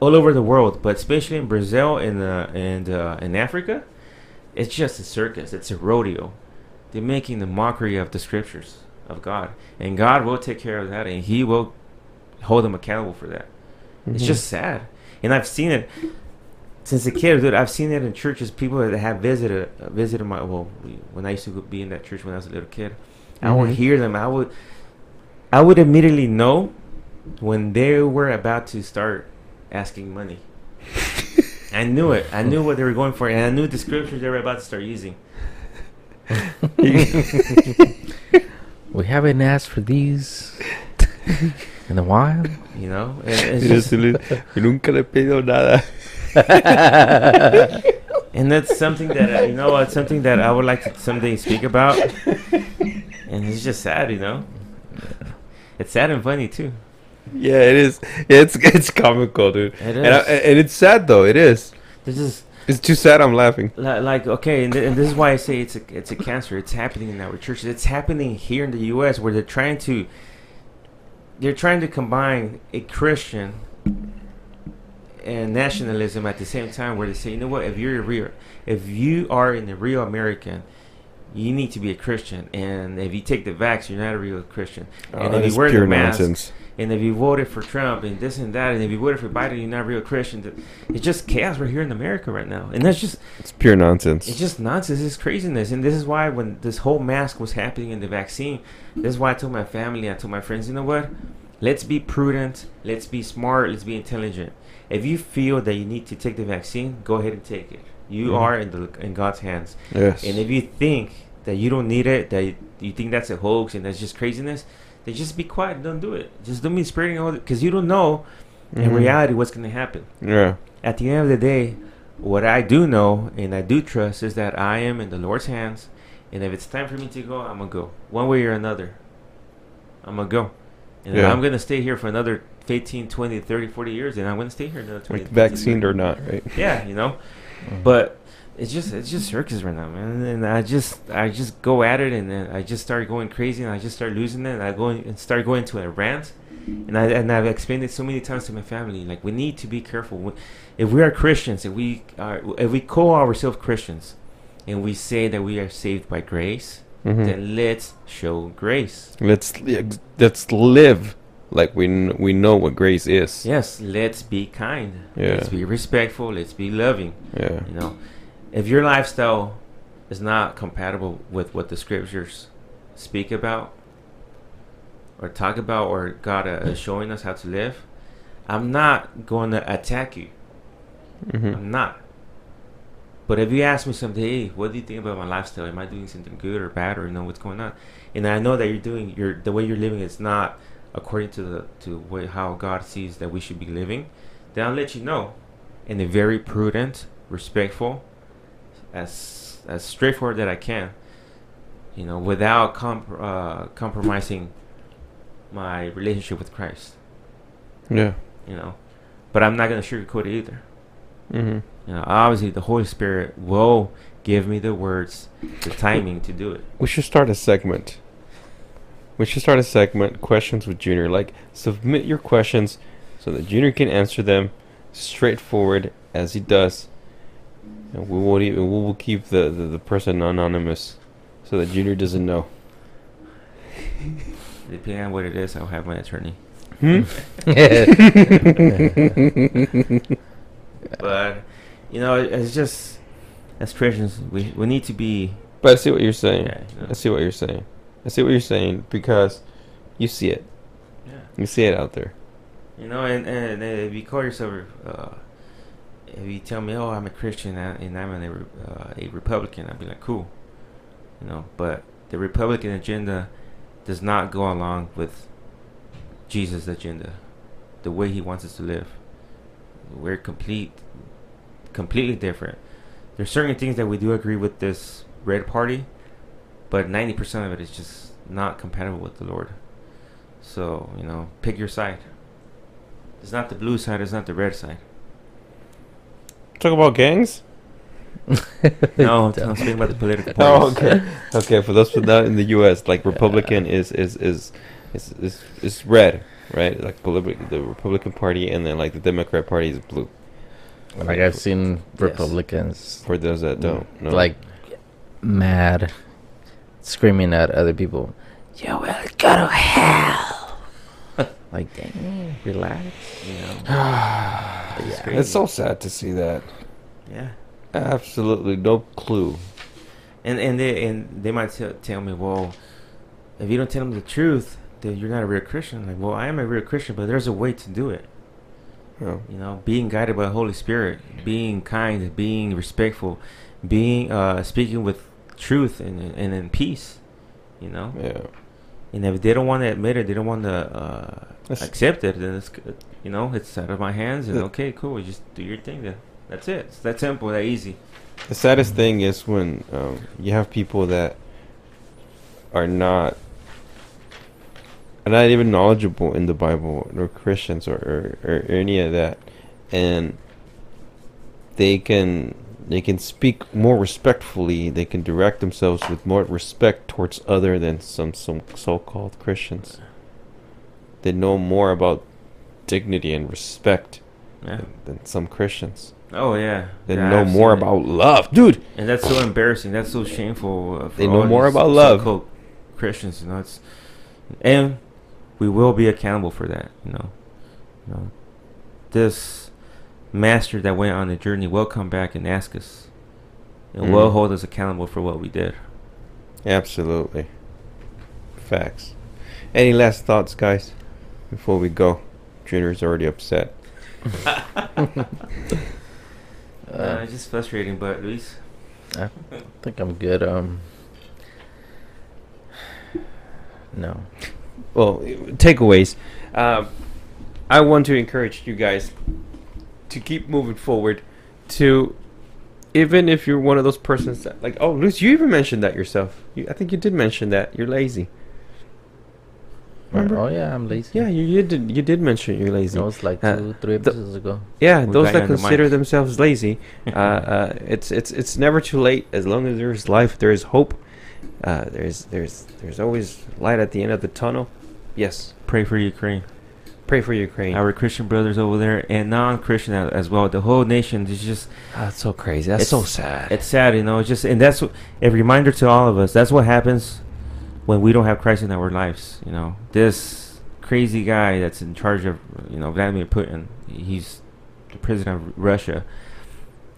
all over the world, but especially in Brazil and uh, and uh, in Africa, it's just a circus. It's a rodeo. They're making the mockery of the scriptures of God, and God will take care of that, and He will hold them accountable for that. It's
Mhm.
just sad, and I've seen it since a kid, dude. I've seen it in churches. People that have visited visited my well, when I used to be in that church when I was a little kid, I would
Mhm.
hear them. I would, I would immediately know when they were about to start asking money. I knew it. I knew what they were going for, and I knew the scriptures they were about to start using.
We haven't asked for these in a while.
You know, it's just-
nunca le he pedido nada.
and that's something that uh, you know. It's something that I would like to someday speak about. And it's just sad, you know. It's sad and funny too.
Yeah, it is. It's it's comical, dude.
It
And, I, and it's sad though. It is.
This is
It's too sad. I'm laughing.
li- like okay, and, th- and this is why I say it's a it's a cancer. It's happening in our churches. It's happening here in the U.S. where they're trying to they're trying to combine a Christian and nationalism at the same time. Where they say, you know what, if you're a real, if you are in the real American. You need to be a Christian, and if you take the vax, you're not a real Christian. And
Oh,
if
it's
you wear the mask,
nonsense.
And if you voted for Trump and this and that, and if you voted for Biden, you're not a real Christian. It's just chaos right here in America right now, and that's just
It's pure nonsense.
it's just nonsense. It's craziness, and this is why when this whole mask was happening in the vaccine, this is why I told my family, I told my friends, you know what? Let's be prudent. Let's be smart. Let's be intelligent. If you feel that you need to take the vaccine, go ahead and take it. You
Mhm.
are in the in God's hands.
yes.
And if you think that you don't need it, that you think that's a hoax and that's just craziness, then just be quiet. Don't do it. Just don't be spreading all because you don't know in
Mhm.
reality what's going to happen.
Yeah.
At the end of the day, what I do know and I do trust is that I am in the Lord's hands. And if it's time for me to go, I'm to go. One way or another. I'm to go. And
Yeah.
I'm going to stay here for another 15, 20, 30, 40 years, and I'm going to stay here another 20,
Like
15,
vaccinated or not, right?
yeah, you know.
Mm.
But it's just it's just circus right now, man. And I just I just go at it, and then I just start going crazy, and I just start losing it, and I go in- and start going to a rant. And I and I've explained it so many times to my family. Like we need to be careful. If we are Christians, if we are if we call ourselves Christians, and we say that we are saved by grace,
Mhm.
then let's show grace.
Let's let's live like we kn- we know what grace is.
Yes, let's be kind.
Yeah.
Let's be respectful. Let's be loving.
Yeah.
You know, if your lifestyle is not compatible with what the scriptures speak about or talk about or God uh, is showing us how to live, I'm not going to attack you.
Mhm.
I'm not. But if you ask me someday, hey, what do you think about my lifestyle? Am I doing something good or bad, or you know what's going on? And I know that you're doing your the way you're living is not according to the to way, how God sees that we should be living. Then I'll let you know, in a very prudent, respectful, as as straightforward that I can. You know, without comp- uh, compromising my relationship with Christ.
Yeah.
You know, but I'm not gonna sugarcoat it either.
Mm Mhm.
You know, obviously the Holy Spirit will give me the words, the timing to do it.
We should start a segment. We should start a segment, questions with Junior. Like, submit your questions so that Junior can answer them straightforward as he does. And we won't even, we will keep the, the, the person anonymous so that Junior doesn't know.
Depending on what it is, I'll have my attorney.
Hmm?
But you know, it- it's just as Christians, we we need to be.
but I see what you're saying.
Yeah, you know,
I see what you're saying. I see what you're saying because you see it.
yeah.
You see it out there.
You know, and, and if you call yourself, uh, if you tell me, oh, I'm a Christian and and I'm a, uh, a Republican, I'd be like, cool. You know, but the Republican agenda does not go along with Jesus' agenda, the way he wants us to live. We're complete, completely different. There's certain things that we do agree with this red party, but 90% of it is just not compatible with the Lord. So, you know, pick your side. It's not the blue side, it's not the red side.
Talk about gangs?
No, I'm, speaking about the political
Oh, okay. okay, for those who not in the U.S., like Republican is is is is is, is red, right? Like the Republican Party, and then like the Democrat Party is blue.
Like I've seen Republicans
For those that don't know,
like mad, screaming at other people. You will go to hell. like, dang, relax.
You know,
But
It's
yeah.
it's so sad to see that.
yeah.
Absolutely no clue.
And and they and they might tell tell me, well, if you don't tell them the truth, then you're not a real Christian. Like, well, I am a real Christian, but there's a way to do it.
Oh.
You know, being guided by the Holy Spirit, being kind, being respectful, being uh, speaking with truth and and in peace. You know,
Yeah.
and if they don't want to admit it, they don't want to uh, accept it, then it's you know it's out of my hands, and okay, cool, you just do your thing. Then that's it. It's that simple, that easy.
The saddest thing is when um, you have people that are not are not even knowledgeable in the Bible nor Christians or, or, or any of that, and they can they can speak more respectfully. They can direct themselves with more respect towards other than some some so-called Christians. They know more about dignity and respect
Yeah.
than, than some Christians.
Oh yeah.
They
Yeah,
know more
it.
about love, dude.
And that's so embarrassing. That's so shameful. Uh, for
They know more about love.
Christians, you know. It's and we will be accountable for that. You know, you know, this master that went on the journey will come back and ask us, and will
Mm.
hold us accountable for what we did.
Absolutely. Facts. Any last thoughts, guys, before we go? Junior's already upset.
Uh, it's just frustrating, but Luis,
I think I'm good. Um, no.
Well, takeaways. Um, I want to encourage you guys to keep moving forward. To even if you're one of those persons that like, oh, Luis, you even mentioned that yourself. You, I think you did mention that you're lazy. Remember?
Oh yeah, I'm lazy.
Yeah, you, you did. You did mention you're lazy.
That was like
Uh,
two, three
the-
episodes ago.
Yeah,
We
those that
you on the
consider themselves lazy, uh, uh, it's it's it's never too late. As long as there is life, there is hope. Uh, there's there's there's always light at the end of the tunnel. Yes,
pray for Ukraine.
pray for Ukraine.
Our Christian brothers over there and non-Christian as well. The whole nation is just
that's so crazy. That's so sad.
it's sad, you know. It's just and that's a reminder to all of us. That's what happens when we don't have Christ in our lives. You know, this crazy guy that's in charge of you know Vladimir Putin. He's the president of Russia.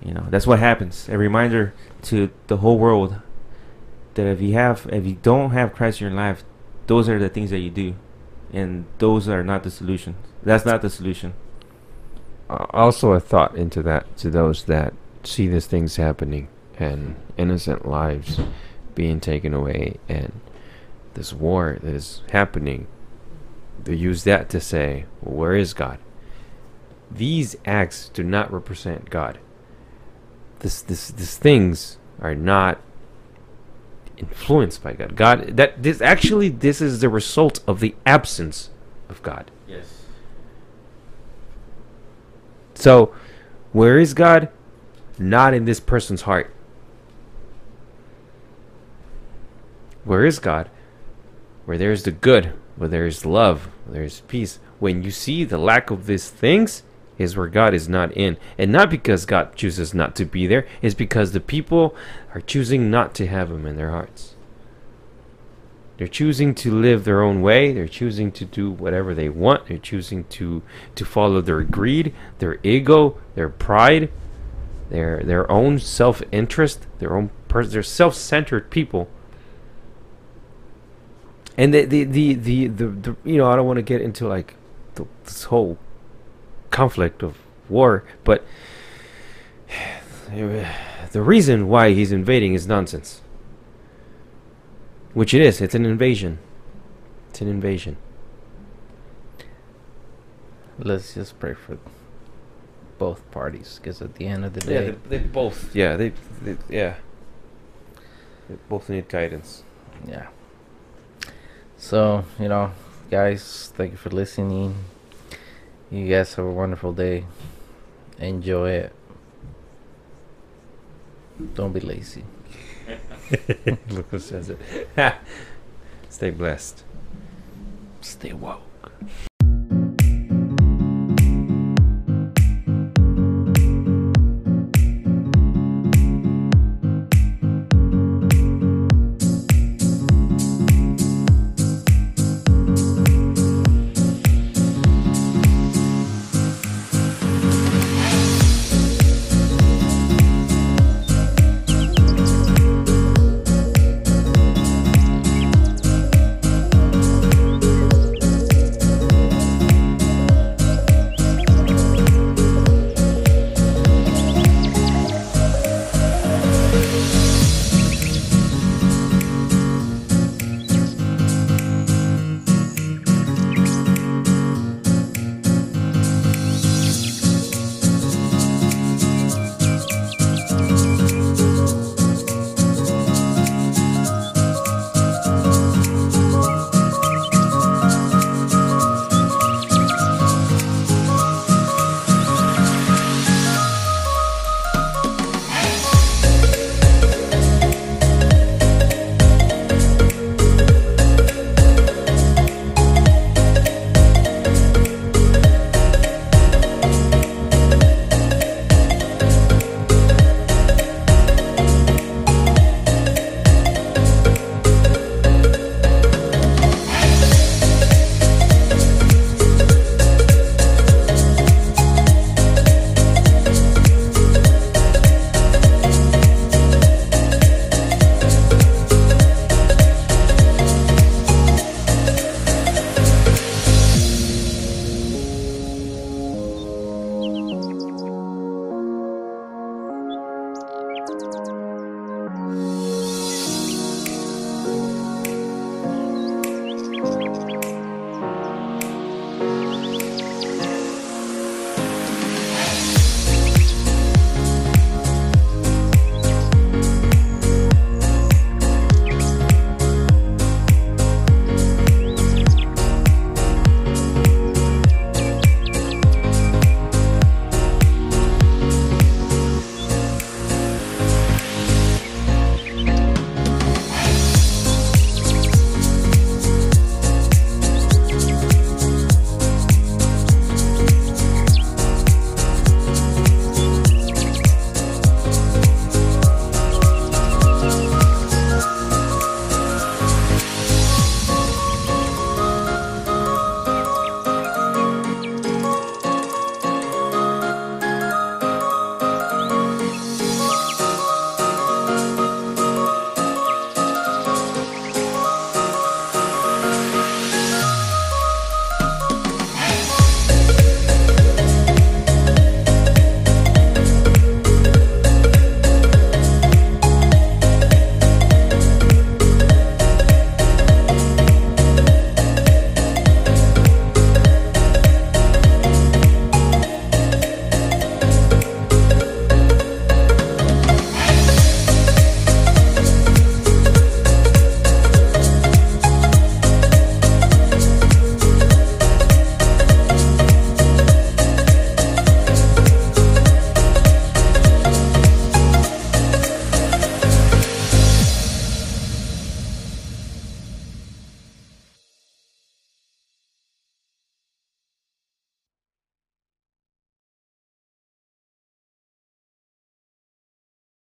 You know, that's what happens. A reminder to the whole world that if you have, if you don't have Christ in your life, those are the things that you do, and those are not the solution. That's not the solution.
Uh, also, a thought into that to those that see these things happening and innocent lives being taken away and this war that is happening. They use that to say, well, where is God? These acts do not represent God. This, this, these things are not influenced by God. God, that this actually, this is the result of the absence of God.
Yes.
So, where is God? Not in this person's heart. Where is God? Where there is the good, where there is love, where there is peace. When you see the lack of these things, is where God is not in. And not because God chooses not to be there, it's because the people are choosing not to have Him in their hearts. They're choosing to live their own way. They're choosing to do whatever they want. They're choosing to to follow their greed, their ego, their pride, their their own self-interest, their own pers- they're self-centered people. And the the the the, the, the you know I don't want to get into like the, this whole conflict of war, but the reason why he's invading is nonsense. Which it is. It's an invasion. It's an invasion.
Let's just pray for both parties, because at the end of the
Yeah,
day,
they, they both. Yeah, they, they. Yeah. They both need guidance.
yeah. So you know, guys, thank you for listening. You guys have a wonderful day. Enjoy it. Don't be lazy.
Look who says it. Stay blessed.
Stay woke.